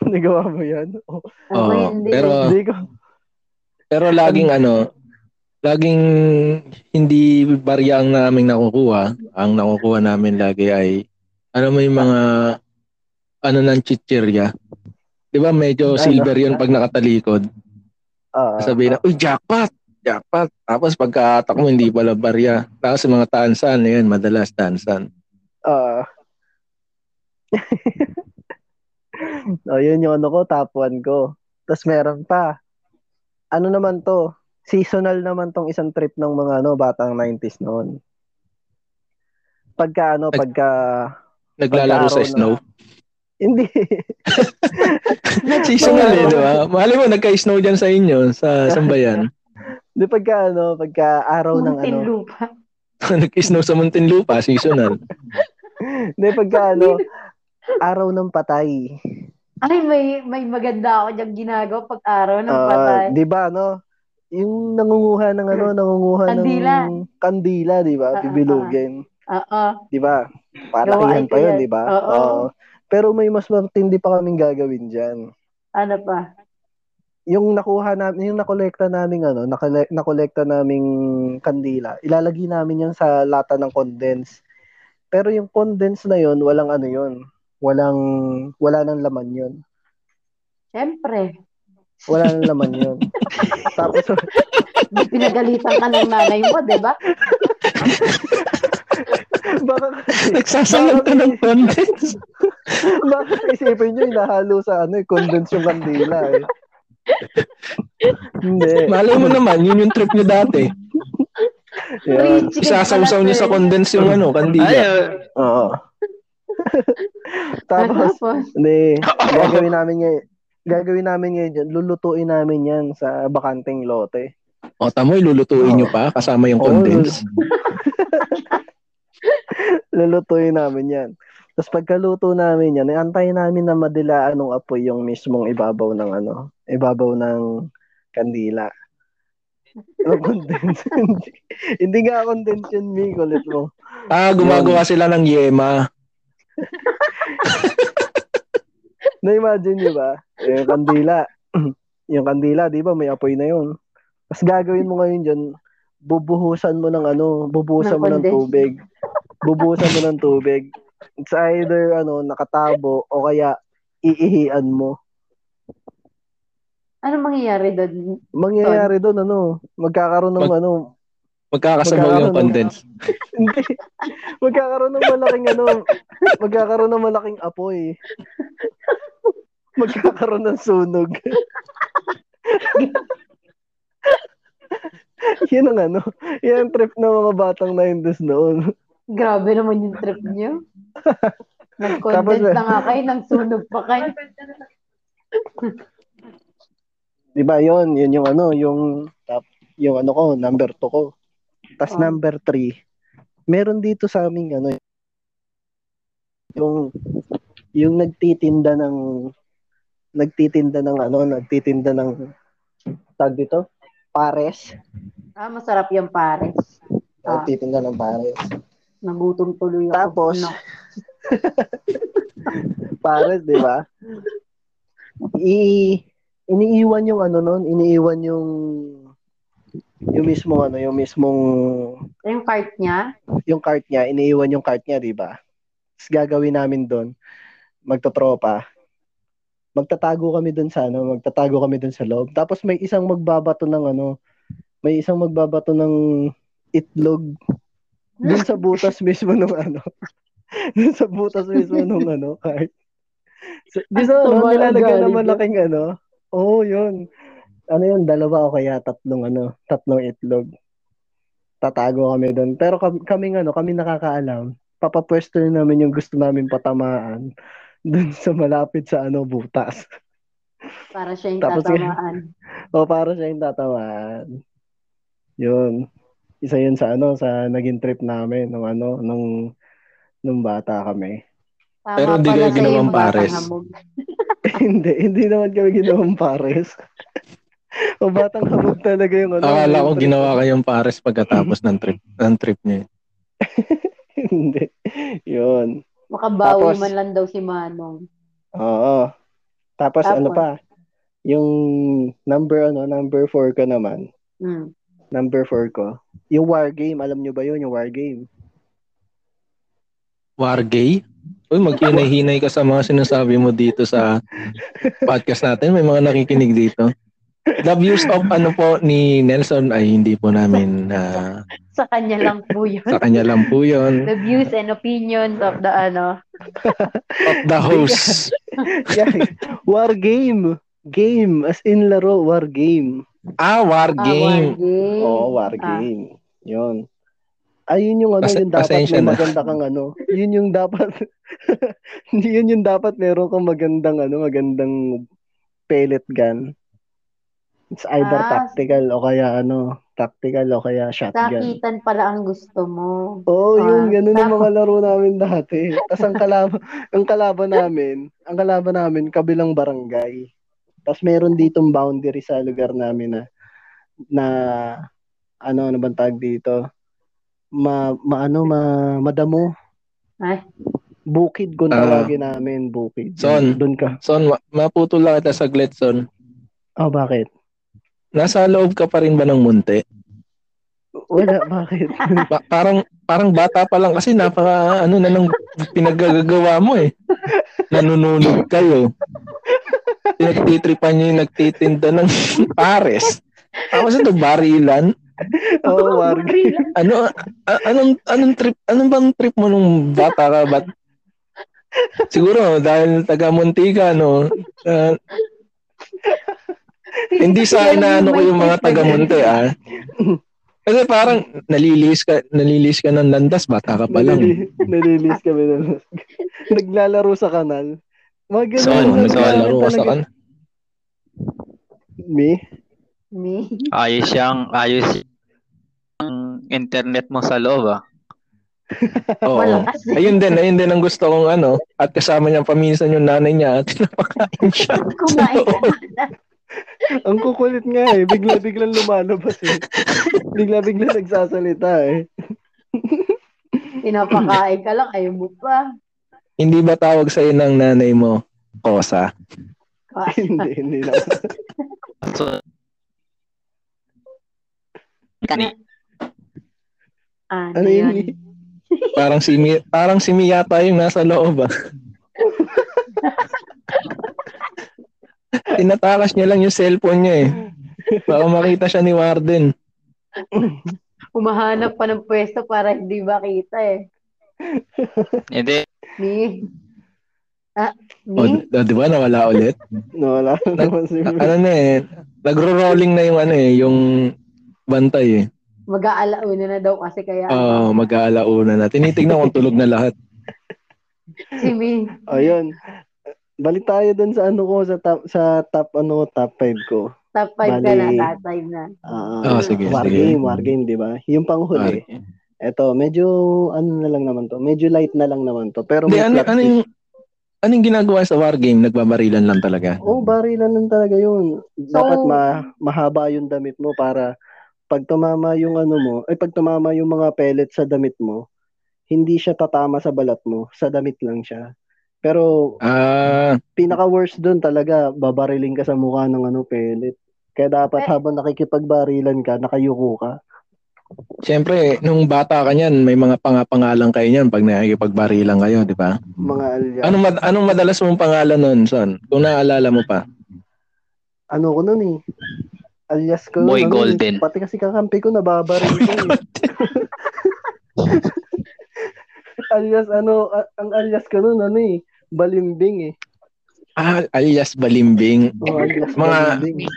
Nagawa mo yan? Oh, Oo, hindi. pero- Hindi ko. Pero laging ano, laging hindi barya ang naming nakukuha. Ang nakukuha namin lagi ay ano yung mga ano ng chichirya. 'Di ba medyo Ano? silver 'yun pag nakatalikod. Ah, Sabihin na, "Uy, jackpot!" Jackpot. Tapos pagkatak mo hindi pala barya. Tapos mga tansan, yun, madalas tansan. ah. oh, yun yung ano ko, top 1 ko. Tapos meron pa. Ano naman to? Seasonal naman tong isang trip ng mga ano, batang 90s noon. Pagka ano, pagka Naglalaro sa Pag-araw na- snow. hindi. Seasonal eh, di ba? Mali mo, nagka-snow dyan sa inyo, sa Sambayan. Hindi pagka ano, pagka araw ng ano. Muntinlupa. nag-snow sa Muntinlupa, seasonal. Hindi pagka ano, araw ng patay. Ay, may may maganda ako diyang ginagawa pag araw ng Ah, patay. 'di ba no? Yung nangunguha ng ano, nangunguha Kandila. ng kandila, 'di ba? Ah, Bibilugin, Oo. 'di ba? Palakihan pa 'yun. 'di ba? Oo. Pero may mas matindi pa kaming gagawin diyan. Ano pa? Yung nakuha namin, yung nakolekta naming ano, nakole, nakolekta naming kandila, ilalagay namin yan sa lata ng condense. Pero yung condense na 'yon, walang ano 'yon. Walang wala nang laman 'yon. Siyempre. Wala nang laman 'yon. Tapos pinagalitan ka ng nanay mo, di ba? baka Nagsasalang ka ng condense. Bakit isipin nyo, inahalo sa ano, eh, condense yung kandila eh. Hindi. Malay mo naman, yun yung trip niyo dati. Chicken Isasaw-saw niyo sa eh. condense yung ano, Ay, kandila. uh, Oo. Tapos, Tapos, hindi, gagawin namin ngayon, gagawin namin ngayon dyan, lulutuin namin yan sa bakanting lote. O, tamo, lulutuin niyo pa kasama yung Oo, condense. Lulutuin namin yan. Tapos pagkaluto namin yan, antayin namin na madilaan ng apoy yung mismong ibabaw ng ano, ibabaw ng kandila. Condense. hindi, hindi nga condense yun, Mi, kulit mo. Ah, gumagawa sila ng yema. Na-imagine nyo ba? Yung kandila. yung kandila, di ba, may apoy na yun. Tapos gagawin mo ngayon dyan, bubuhusan mo ng ano, bubuhusan Ng mo ng tubig. Bubuhusan mo ng tubig. It's either, ano, nakatabo o kaya iihian mo. ano mangyayari doon? Mangyayari doon, ano, magkakaroon ng, Mag- ano, Magkakasabaw yung ng- condense. hindi, magkakaroon ng malaking, ano, magkakaroon ng malaking apoy. Magkakaroon ng sunog. Yun ang ano, yan ang trip ng mga batang 90s noon. Grabe naman yung trip niyo. Nag-condense Tapos, na nga kayo, nang sunog pa kayo. Di ba yun? Yun yung ano, yung top, yung ano ko, number 2 ko. Tapos Oh. number 3, meron dito sa aming ano, yung yung nagtitinda ng nagtitinda ng ano, nagtitinda ng tag dito, pares. Ah, masarap yung pares. Ah, Nagtitinda ng pares. Nagutom tuloy ako. Tapos, Ano? pares, di ba? I iniiwan yung ano noon, iniiwan yung Yung mismo ano, yung mismong Yung cart niya? yung cart niya, iniiwan yung cart niya, di ba? Tapos gagawin namin doon, magtotropa. Magtatago kami doon sa ano, magtatago kami doon sa loob. Tapos may isang magbabato ng ano, may isang magbabato ng itlog doon sa butas mismo ng ano. doon sa butas mismo ng ano, cart. So, di sa ano, galing ng malaking ano. Oo, oh, yun. Ano yun, dalawa o kaya tatlong ano, tatlong itlog tatago kami doon. Pero kami, kaming ano, kami nakakaalam. Papapwesto na namin yung gusto namin patamaan doon sa malapit sa ano butas. Para siya yung Tapos tatamaan. o para siya yung tatamaan. Yun. Isa yun sa ano sa naging trip namin nung ano nung nung bata kami. Tama Pero hindi kayo ginawang pares. hindi, hindi naman kami ginawang pares. o batang hamog talaga yung ano. Akala ko ginawa kayong pares pagkatapos ng trip ng trip niya. hindi. Yun. Makabawi Tapos- man lang daw si Manong. Oo. Tapos, Tapos? ano pa? Yung number ano, number 4 ko naman. Hmm. Number 4 ko. Yung war game, alam nyo ba yun? Yung war game. War gay? Uy, maghinay-hinay ka sa mga sinasabi mo dito sa podcast natin. May mga nakikinig dito. The views of ano po ni Nelson ay hindi po namin ah, Sa kanya lang po yun. sa kanya lang po yun. The views and opinions of the ano. Of the host. Yeah. war game. Game. As in laro, war game. Ah, war Ah, war game. game. Oo, war Ah. Yun. Ayun yung ano, Pas- yung dapat may na. maganda kang ano. Yun yung dapat, yun yung dapat meron kang magandang ano, magandang pellet gun. It's either Ah, tactical o kaya ano, tactical o kaya shotgun. Sakitan pala ang gusto mo. Oo, oh, Ah, yung ganun ang mga laro namin dati. Tapos ang kalaban, ang kalaban namin, ang kalaban namin kabilang barangay. Tapos meron ditong boundary sa lugar namin na na ano ano bang tawag dito? Ma, maano ma madamo. Ay. Bukid kung Ah. tawagin namin, bukid. Son. Doon ka. Son, ma- maputol lang kita saglit, Son. Oh, bakit? Nasa loob ka pa rin ba ng munti? Wala, bakit? Ba- parang parang bata pa lang kasi napaka ano na nang pinaggagawa mo eh. Nanununog kayo. Pinagtitripan niyo yung nagtitinda ng pares. Tapos ito, barilan. Oh, war Ano, a- anong, anong trip, anong bang trip mo nung bata ka? Ba't, siguro, dahil taga Muntika, no? Ah, hindi sa inaano ko yung mga taga Munti, ah. Kasi parang nalilis ka, nalilis ka ng landas, bata ka pa lang. Nalili- Nalilis kami na. Naglalaro sa kanal. Mga ganun. So, ano, ganun naglalaro ka sa talaga. kan. Me? Me? Ayos siyang, ayos ang internet mo sa loob ah. Oo. Malakas. Ayun din, ayun din ang gusto kong ano. At kasama niya paminsan yung nanay niya at pinapakain siya. Kumain ka. Ang kukulit nga eh. Bigla-biglang lumalabas eh. Bigla-biglang nagsasalita eh. Pinapakain ka lang, ayaw mo pa. Hindi ba tawag sa'yo ng nanay mo, Kosa? hindi, hindi lang. So, Kani. Ano, Ano yun? yun? Parang si Mi, parang si Mi yata yung nasa loob ah. Tinatakas niya lang yung cellphone niya eh. Baka makita siya ni Warden. Humahanap pa ng pwesto para hindi makita eh. hindi, Me? Ah, O, me? d- di ba nawala ulit? No, wala naman si ano na eh, nagro-rolling na yung ano eh, yung bantay eh. Mag-aalauna na daw kasi kaya Oo, mag-aalauna na. Tinitignan kung tulog na lahat. si me. Ayun. Balik tayo dun sa ano ko, sa top, sa top, ano, top 5 ko. Top 5 ka na, top 5 na. Ah, Ah, sige, war sige. game, war game, di ba? Yung panghuli. Eto, medyo, ano na lang naman to. Medyo light na lang naman to. Pero may ano, plot ano twist. yung, anong ginagawa sa war game? Nagbabarilan lang talaga. Oo, oh, barilan lang talaga yun. Dapat ma mahaba yung damit mo para pag tumama yung ano mo, ay pag tumama yung mga pellets sa damit mo, hindi siya tatama sa balat mo, sa damit lang siya. Pero Ah, pinaka worst doon talaga, babariling ka sa mukha ng ano pellet. Kaya dapat Eh. habang nakikipagbarilan ka, nakayuko ka. Siyempre, nung bata ka niyan, may mga pangapangalan kayo niyan pag nakikipagbarilan kayo, di ba? Mga alias. Anong, mad- anong madalas mong pangalan nun, son? Kung naalala mo pa. ano ko nun eh. Alias ko. Boy ano, Golden. Pati kasi kakampi ko nababaril ko eh. alias ano, ang alias ko nun ano eh. Balimbing eh. Ah, alias Balimbing. Oh, alias Mga- Balimbing.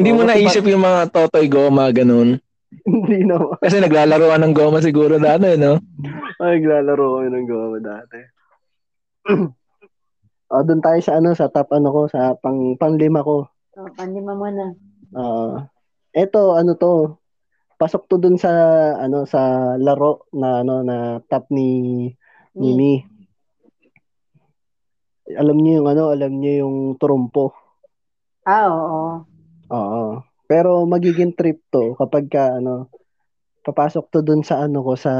Hindi mo kasi naisip yung mga totoy goma, ganun. Hindi naman. Kasi naglalaroan ng goma siguro dati, no? Ay, naglalaro kami ng goma dati. oh, doon tayo sa ano, sa top ano ko, sa pang panglima ko. Oh, panlima mo na. Ah, eto ano to? Pasok to dun sa ano sa laro na ano na top ni ni Ni. Mi. Alam niyo yung ano, alam niyo yung trumpo. Ah, oo. Oo. Pero magiging trip to kapag ka ano papasok to dun sa ano ko sa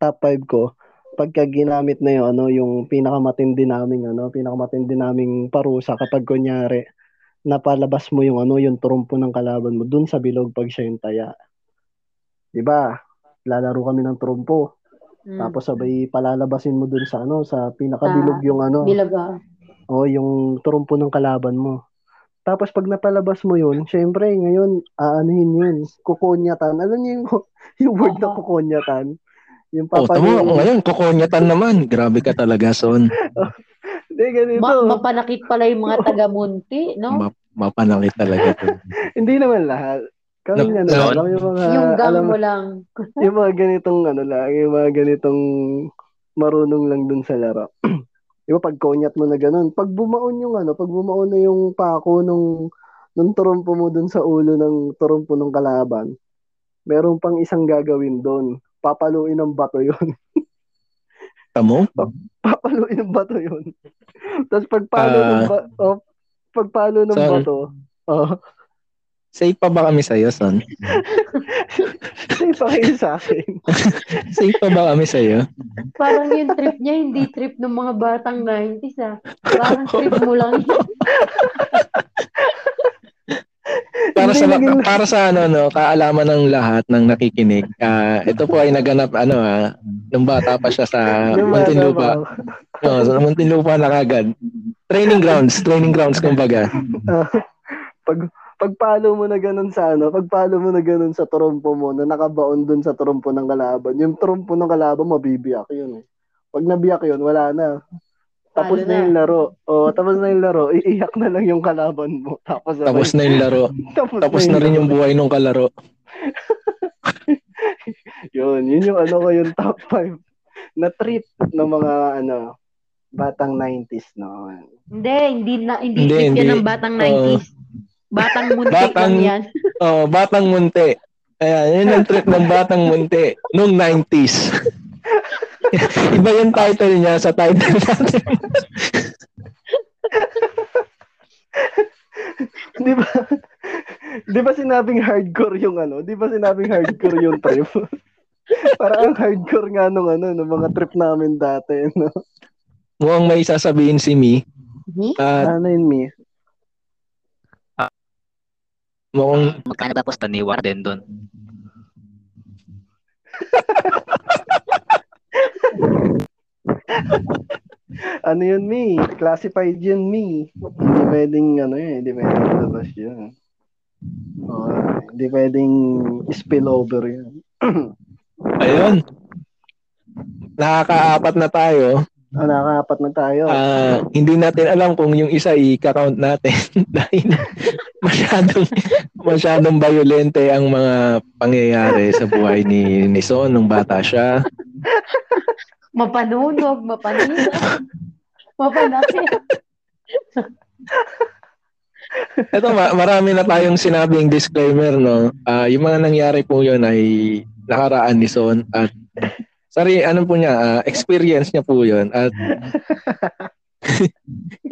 top 5 ko pagka ginamit na yung ano yung pinakamatindi naming ano pinakamatindi naming parusa kapag kunyari napalabas mo yung ano yung trumpo ng kalaban mo dun sa bilog pag siya yung taya. 'Di ba? Lalaro kami ng trumpo. Mm. Tapos sabay palalabasin mo dun sa ano sa pinakabilog yung ano. Bilog ah. O yung trumpo ng kalaban mo. Tapos pag napalabas mo yun, syempre ngayon, aanuhin yun. Kukonyatan. Alam niyo yung, yung word na kukonyatan? Yung Oh, tama. Ngayon, kukonyatan naman. Grabe ka talaga, son. Hindi, ganito. Ma- mapanakit pala yung mga taga-munti, no? Ma- mapanakit talaga. Hindi naman lahat. Kami No, ano, so- lang yung mga, yung gang alam, mo lang. yung mga ganitong ano lang, yung mga ganitong marunong lang dun sa laro. Ba pag konyat mo na ganun, pag bumaon yung ano, pag bumaon na yung pako nung nung turumpo mo dun sa ulo ng turumpo ng kalaban, meron pang isang gagawin doon. Papaluin ng bato yun. Tamo? Papaluin ng bato yun. Tapos pagpalo Ah. ng ba- oh, pagpalo ng Saan? bato, oh, Safe pa ba kami sa'yo, son? safe pa kayo sa akin. Safe pa ba kami sa'yo? Parang yung trip niya, hindi trip ng mga batang 90s ah. Parang trip mo lang yun. Para sa para sa ano no, kaalaman ng lahat ng nakikinig. ah, ito po ay naganap ano ah, nung bata pa siya sa Muntinlupa. No, sa Muntinlupa na kagad. Training grounds, training grounds kumbaga. pag pagpalo mo na ganun sa ano, pagpalo mo na ganun sa trompo mo na nakabaon dun sa trompo ng kalaban, yung trompo ng kalaban mabibiyak yun eh. Pag nabiyak yun, wala na. Tapos na na. yung laro. O, tapos na yung laro. Iiyak na lang yung kalaban mo. Tapos, Tapos na yung laro. tapos, Tapos na rin yung buhay nung kalaro. Yun, yun yung ano ko yung top 5 na trip ng mga ano batang 90s noon. Hindi, hindi na hindi, Hindi, hindi. yan ng batang 90s. batang muntik Batang- lang yan. Oh, batang munti. Ayan, yun ang trip ng batang munti nung 90s. Iba yung title niya sa title natin. Di ba? Di ba sinabing hardcore yung ano? Di ba sinabing hardcore yung trip? Parang ang hardcore nga nung ano, nung mga trip namin dati, no? Mukhang may sasabihin si Mi. Hmm? At Ano yun, Mi? mukhang Magkano ba posta ni Warden doon? Ano yun, Mi? Classified yun, Mi. Hindi pwedeng, ano yun, hindi pwedeng labas yun. Oh, hindi pwedeng spillover yun. Ayun. Nakakaapat na tayo. Ah, nakakapat na tayo. Ah, hindi natin alam kung yung isa i-count natin dahil masyadong masyadong violente ang mga pangyayari sa buhay ni ni Son nung bata siya. Mapanunog, mapanino. Mapanakit. Ito ma- marami na tayong sinabing disclaimer no. Ah, yung mga nangyari po 'yon ay nakaraan ni Son at sorry, ano po niya, ah, experience niya po 'yon at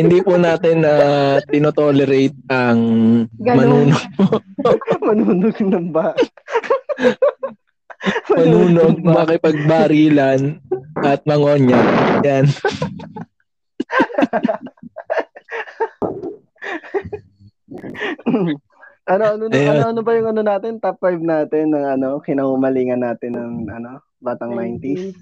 hindi po natin na tinotolerate ang Ganun. manunog Manunog ng ba? manunog, makipagbarilan at mangonya. Yan. Ano ano ano, Ayun. ano ano ba yung ano natin top 5 natin ng ano kinahumalingan natin ng ano batang 90s.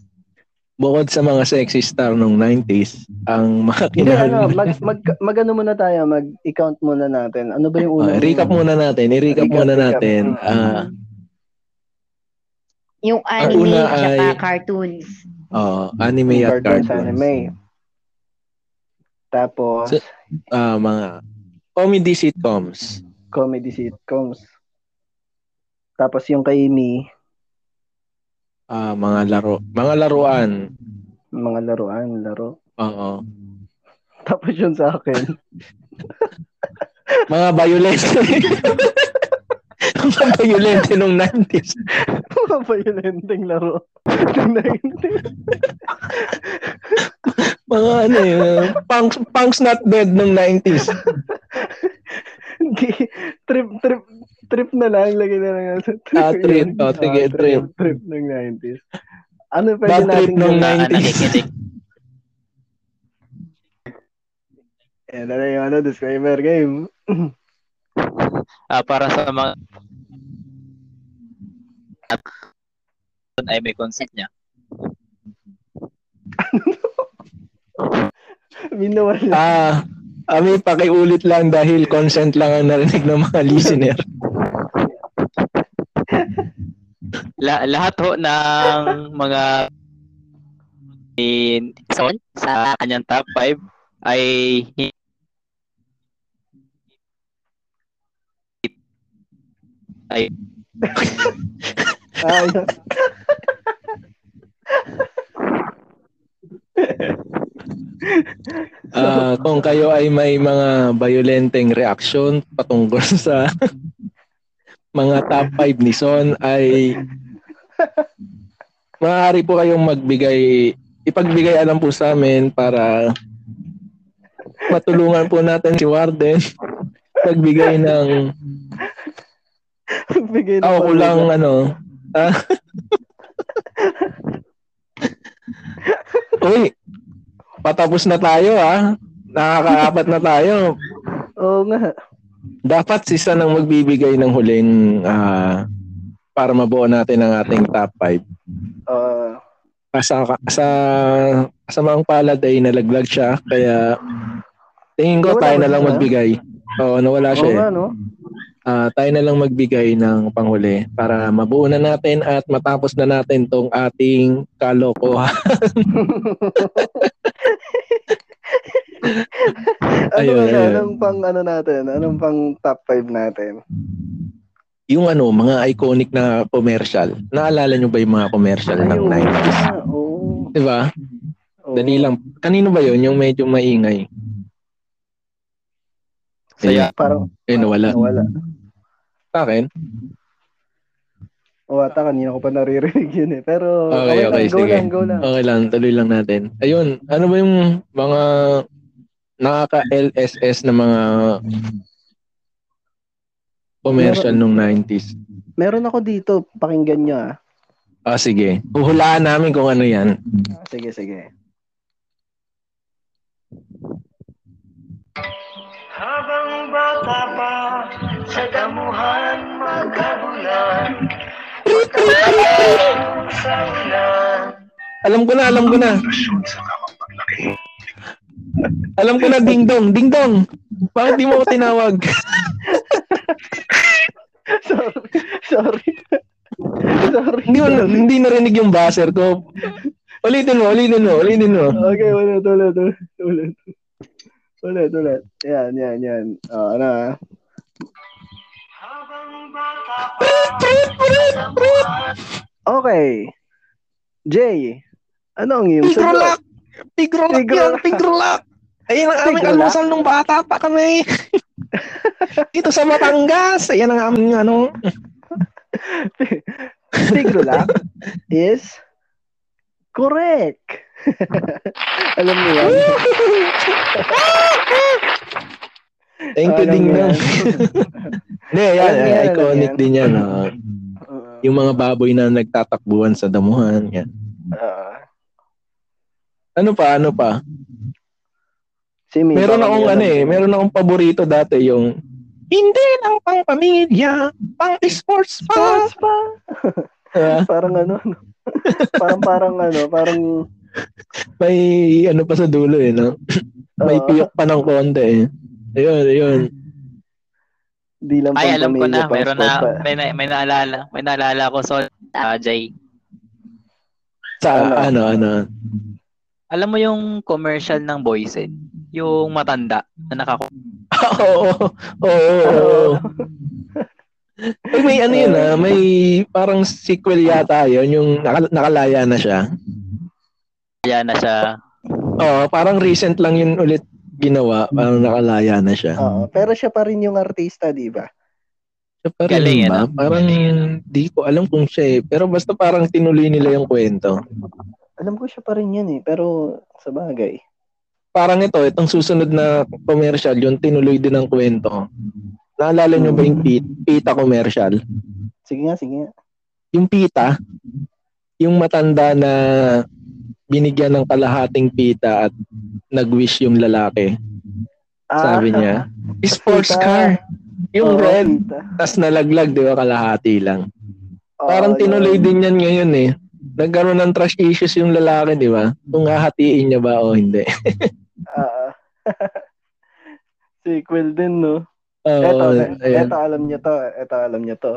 Bukod sa mga sexy star nung 90s, ang mga Hindi ano mag mag, mag ano muna tayo mag i-count muna natin. Ano ba yung Ah, unang recap muna natin. I-recap Recap, muna recap. natin. Mm. Yung anime una tsaka ay- cartoons. oh, anime at cartoons, cartoons. anime. Tapos So- Ah, mga comedy sitcoms. comedy sitcoms. Tapos yung kay Mi, Ah, mga laro. Mga laruan. mga laruan, laro. Oo. Tapos yun sa akin, Mga violent. violent nung 90s. mga violenteng laro. ng 90s. Mga ano yun. Punks, punks not dead nung 90s. Gi- trip, trip, trip na lang. Lagay na lang. sa Ah, trip. Oh, sige, Ah, trip. Trip ng 90s. Ano pwede Bad trip natin nung gawin? 90s. nakikinig. Yan na yung ano, disclaimer game. Ah, para sa mga ay may consent niya. Minawala. Ah, Ami, pakiulit lang dahil consent lang ang narinig ng mga listener. La- lahat ho ng mga in son sa kanyang top 5 ay ay Ah, yun. Ah, kung kayo ay may mga violenteng reaction patungkol sa mga top 5 ni Son ay maaari po kayong magbigay ipagbigay alam po sa amin para matulungan po natin si Warden magbigay ng Bigay na ako lang ano ah. Uy, patapos na tayo ah. Nakakaapat na tayo. Oo nga. Dapat si San ang magbibigay ng huling ah, para mabuo natin ang ating top 5. Ah, Sa, sa, sa mga palad ay nalaglag siya. Kaya tingin ko tayo na lang magbigay. Oo, nawala oo siya eh. nga, no? Ah, tayo na lang magbigay ng panghuli para mabuo na natin at matapos na natin tong ating kalokohan. ano, Ayun, ano, ayun. anong pang ano natin? Anong pang top 5 natin? yung ano, mga iconic na commercial. Naalala nyo ba yung mga commercial ng Ayun. 90s? Ah, Oo. Di ba? Oo. Dali lang. Kanino ba yun? Yung medyo maingay. Saya. Parang Eh, nawala. nawala. Sa akin? O, ata kanina ko pa naririnig yun eh. Pero Okay, okay, lang, go sige. lang, go lang. Okay lang, tuloy lang natin. Ayun, ano ba yung mga nakaka-LSS na mga commercial nung 90s? Meron ako dito, pakinggan nyo ah. Ah, sige. Huhulaan namin kung ano yan. Ah, Sige, sige. Habang bata pa, sa damuhan magkabulan. sa ulan. Alam ko na, alam ko na. Alam ko na, ding dong, ding dong. Bakit di mo ako tinawag? sorry, sorry. sorry. hindi, mo, hindi narinig yung buzzer ko. Ulitin mo, ulitin mo, ulitin mo. Okay, ulit, ulit, ulit, ulit. Ulit, ulit. Yan, yan, yan. Oh, ano Okay. Jay, ano ang iyong Pigrolak! sagot? Pigrolak yan, Pigrolak. pigrolak! Ayun ang aming Pigrolak? almusal nung bata pa kami. Dito sa Batangas, ayan ang aming ano. Tigrulak is correct. Alam mo yan? Thank you, Alam Ding mo Dong. yan? Hindi, yan, yan, alam iconic yan. din yan. ah. Oo. yung mga baboy na nagtatakbuhan sa damuhan. Yan. Ah, Ano pa, ano pa? si May, Meron baka akong ano eh, meron akong paborito dati yung Hindi lang pang pamilya, pang sports pa. Sports pa. Diba? parang ano, no? parang parang ano, parang May ano pa sa dulo eh, no? May piyok pa ng konti eh. Ayun, ayun. di lang Ay, alam ko na. Meron na, pa. may, na, may naalala. May naalala ko. So, ah, Jay. Sa Ano? ano, ano. Alam mo yung commercial ng Boysen? Yung matanda na nakaku... Oo, oo, oo, oo. Ay, may ano yun ah, may parang sequel yata yun, yung naka- nakalaya na siya. Kaya na siya. Oo, parang recent lang yun ulit ginawa, parang nakalaya na siya. Oo, pero siya pa rin yung artista, di ba? Siya pa rin Galing, ba? ano? Parang di ko alam kung siya eh. Pero basta parang tinuloy nila yung kwento. Alam ko siya pa rin yan eh, pero sa bagay. Parang ito, itong susunod na commercial, yung tinuloy din ang kwento. Naalala nyo ba yung pita, pita commercial? Sige nga, sige nga. Yung pita, yung matanda na binigyan ng kalahating pita at nag-wish yung lalaki. Sabi niya, sports Pita. car. Yung Oo, red, tas nalaglag, di ba, kalahati lang. Oo, Parang tinuloy yun. din yan ngayon eh. Nagkaroon ng trust issues yung lalaki, di ba? Kung hahatiin niya ba o hindi. Oo. Sequel din, no? Oo, Eto, ayun. eto alam niyo to, eto alam niyo to.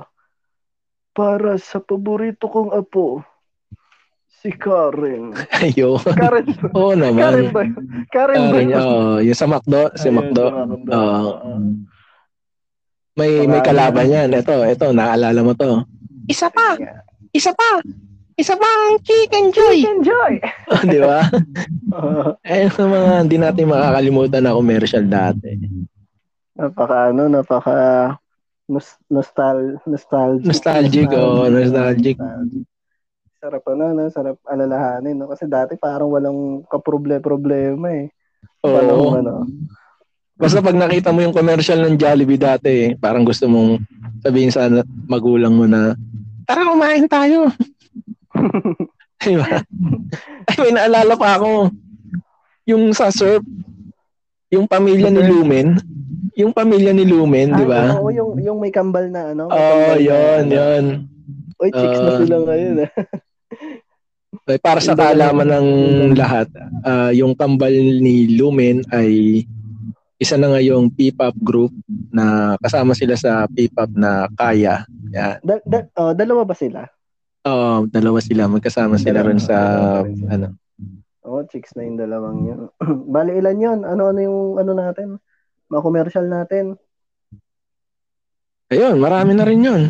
Para sa paborito kong apo, si Karen. Ayun. Karen, Oo Karen naman. ba? Karen ba Karen, yun? oo. yung sa McDo, si Ayun, McDo. Oo. May may Mga- kalaban yan. Ito, ito, naalala mo to. Isa pa, isa pa. Isa pa ang chicken joy. Enjoy! di ba? Ayun sa mga hindi natin makakalimutan na commercial dati. napaka ano, napaka nos, nostal nostalgic. Nostalgic, oo, nostalgic. Sarap ano, no? sarap alalahanin, no? Kasi dati parang walang kaproble-problema eh. Walang Oo. ano. Basta pag nakita mo yung commercial ng Jollibee dati, eh, parang gusto mong sabihin sa na- magulang mo na, tara kumain tayo. diba? Ay, may naalala pa ako. Yung sa surf, yung pamilya ni Lumen, yung pamilya ni Lumen, di ba? Ay, oo, yung, yung may kambal na ano. Oo, na, yun, ano. yun. Uy, chicks na Ah. sila ngayon. ah. Ay, Para sa kaalaman ng lahat, ah, yung kambal ni Lumen ay isa na ngayong P-pop group na kasama sila sa P-pop na Kaya. Yan. Da, da, oh, dalawa ba sila? Oo, dalawa sila. Magkasama sila rin sa, ano, Oo, oh, chicks na yung dalawang yun. Bali, ilan yun? Ano-ano yung ano natin? Mga commercial natin? Ayun, marami na rin yun.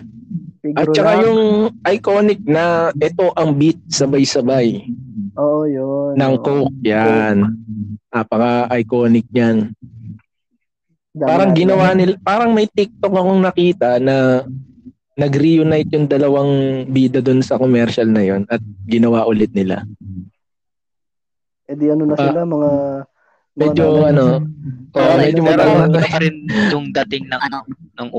At Figure saka yung iconic na ito ang beat sabay-sabay Oo, yun. ng. Coke. Yan. Napaka-iconic yan. Dami Parang natin. ginawa nila, parang may TikTok akong nakita na nag-reunite yung dalawang bida doon sa commercial na yon at ginawa ulit nila. Eh di ano na Ah, sila, mga... mga Medyo nanay- ano, oh, medyo pero matagal na. rin yung dating ng ano ng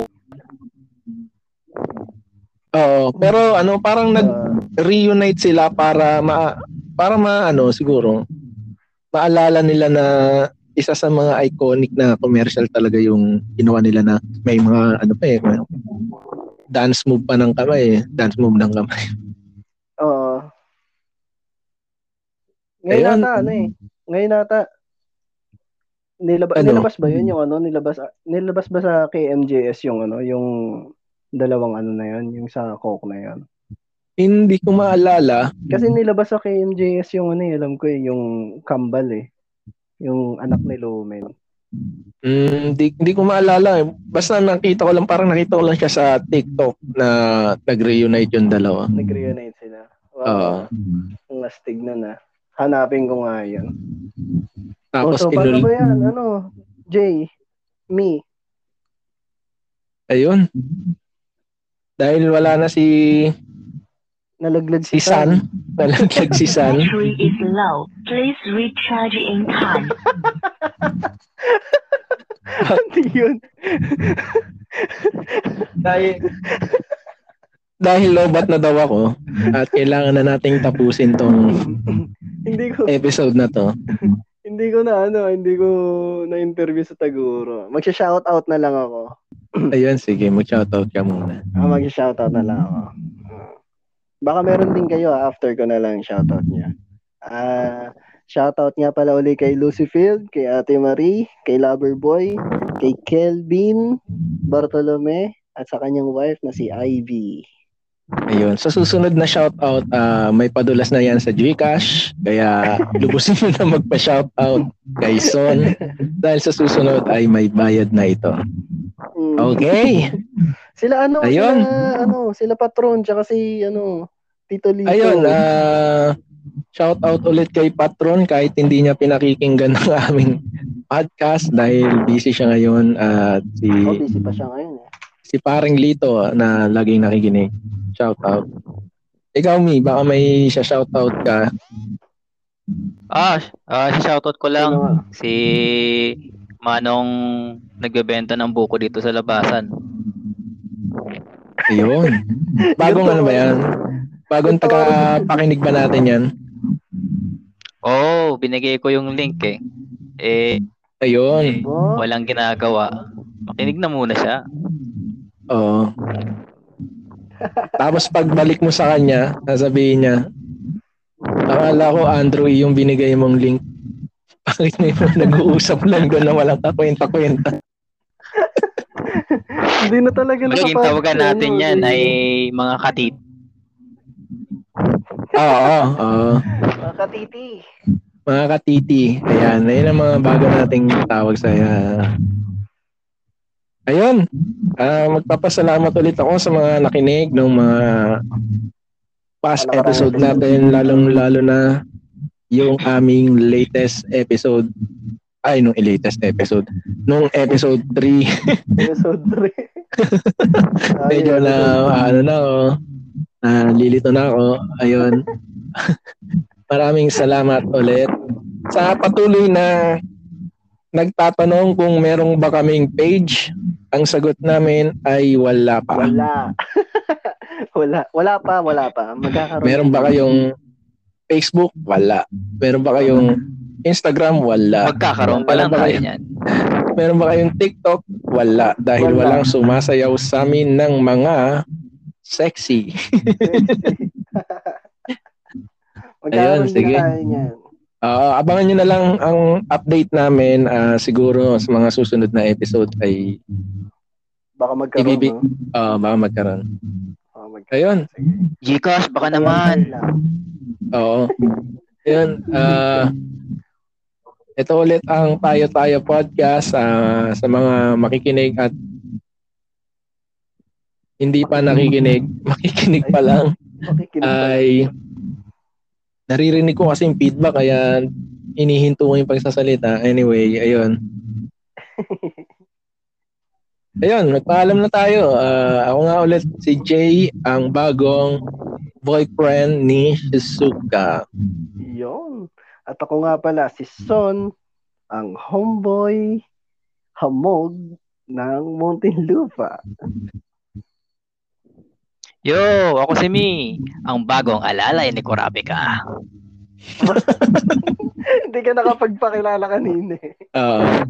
Oo, pero ano, parang ah, nag-reunite sila para ma para ma ano siguro maalala nila na isa sa mga iconic na commercial talaga yung ginawa nila na may mga ano pa eh dance move pa ng kamay eh. dance move ng kamay Oo. Ngayon Ayun. nata, ano eh. Ngayon nata, nilabas, Ano? nilabas ba yun yung ano? Nilabas, nilabas ba sa KMJS yung ano? Yung dalawang ano na yun? Yung sa Coke na yun? hindi ko maalala Kasi nilabas sa KMJS yung ano eh, alam ko eh, yung Kambal eh. Yung anak ni Lumen. Mm, di, di ko maalala. eh. Basta nakita ko lang, parang nakita ko lang siya sa TikTok na nag-reunite yung dalawa. Nag-reunite sila. Oo. Wow. Ang astig na na. Hanapin ko nga yun. Tapos oh, so, paano inul... ba yan? Ano? Jay? Me? Ayun. Dahil wala na si Nalaglag si San. Nalaglag si San. Battery is low. Please recharge in time. Ano yun? dahil dahil lobat na daw ako at kailangan na nating tapusin tong hindi ko episode na to. hindi ko na ano, hindi ko na interview sa Taguro. Magsha-shout out na lang ako. Ayun, sige, mag-shoutout ka muna. Ah, mag-shoutout na lang ako. Baka meron din kayo ah, after ko na lang shoutout niya. Ah, shoutout nga pala uli kay Lucy Field, kay Ate Marie, kay Loverboy, kay Kelvin Bartolome, at sa kanyang wife na si Ivy. Ayun. Sa susunod na shoutout, ah, may padulas na yan sa Gcash. Kaya lubusin mo na magpa-shoutout kay Son. Dahil sa susunod ay may bayad na ito. Mm. Okay. Sila ano, Ayun. sila ano, sila patron tsaka si ano, Tito Lito. Ayun, ah shout out ulit kay Patron kahit hindi niya pinakikinggan ng aming podcast dahil busy siya ngayon at si oh, busy pa siya ngayon eh. Si Paring Lito na laging nakikinig. Shout out. Ikaw, Mi, baka may shout out ka. Ah, ah si shoutout ko lang nga? si Manong nagbebenta ng buko dito sa labasan. Ayun. Bagong ano ba yan? Bagong taga-pakinig ba natin yan? Oh, binigay ko yung link eh. Eh, Ayun. Oh, walang ginagawa. Makinig na muna siya. Oo. Tapos pagbalik mo sa kanya, sasabihin niya, akala ko Andrew yung binigay mong link. Bakit may mga nag-uusap lang doon na walang kakwenta-kwenta? hindi na talaga Magiging nakapag- tawagan natin ano, yan ay mga katit. Oo, oo. Mga katiti. Mga katiti. Ayan, ayun ang mga bago nating tawag sa Ayun. Ah, magpapasalamat ulit ako sa mga nakinig ng mga past episode natin, lalong-lalo na yung aming latest episode. Ay, nung latest episode. Nung episode 3, Episode 3. medyo na, ano na ako, nalilito na ako. Ayun. Maraming salamat ulit. Sa patuloy na nagtatanong kung merong ba kaming page, ang sagot namin ay wala pa. Wala. wala. Wala pa, wala pa. Magkakaroon. Meron ba kayong Facebook? Wala. Meron ba kayong Instagram? Wala. Magkakaroon pa lang tayo kayo- niyan. Meron ba kayong TikTok? Wala. Dahil Wala. walang sumasayaw sa amin ng mga sexy. Ayun, sige. tayo niyan. Oo, abangan nyo na lang ang update namin ah, siguro sa mga susunod na episode ay Baka magkaroon. Ibibi- no? uh, baka magkaroon. Baka magkaroon. Ayun. Gcash, baka naman. lang. Oo. Ayun. ah ito ulit ang Tayo Tayo Podcast ah, sa mga makikinig at hindi pa nakikinig, makikinig pa lang Makikinig pa. ay naririnig ko kasi yung feedback kaya inihinto ko yung pagsasalita. Anyway, ayun. Ayun, magpaalam na tayo. Ah, ako nga ulit si Jay, ang bagong boyfriend ni Shizuka. Yun. At ako nga pala, si Son, ang homeboy hamog ng Muntinlupa. Yo, ako si Mi, ang bagong alalay ni Kurapika. Hindi ka nakapagpakilala kanina eh. Ah,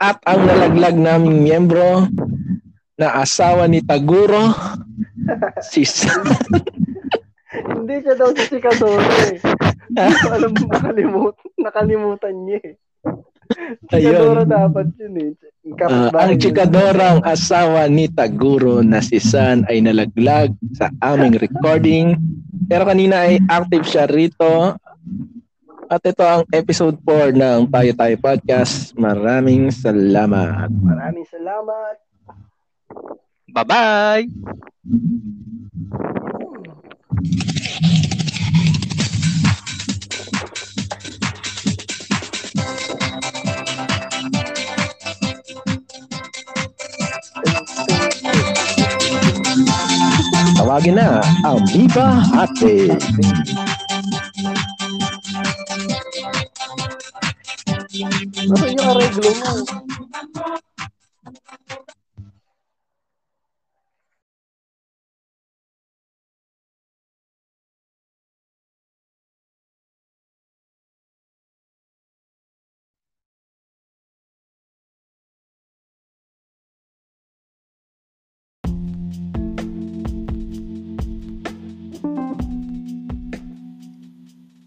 at ang nalaglag naming miyembro na asawa ni Taguro, si Sa- Hindi siya daw si Sikadoro eh. Hindi ko alam, nakalimut, nakalimutan niya eh. Sikadoro Ayun. dapat yun eh. Kapitbahay ang chikadorang asawa ni Taguro na si San ay nalaglag sa aming recording. Pero kanina ay active siya rito. At ito ang episode 4 ng Tayo Tayo Podcast. Maraming salamat. Maraming salamat. Bye-bye! Tawagin na ang Viva Ate. Nasaan yung areglo mo?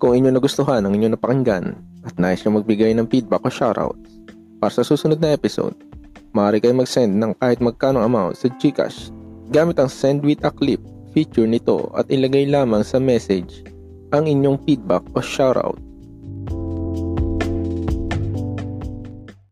Kung inyo nagustuhan ang inyo napakinggan at nais nyo magbigay ng feedback o shoutouts. Para sa susunod na episode, maaari kayo mag-send ng kahit magkano amount sa Gcash gamit ang send with a clip feature nito at ilagay lamang sa message ang inyong feedback o shoutout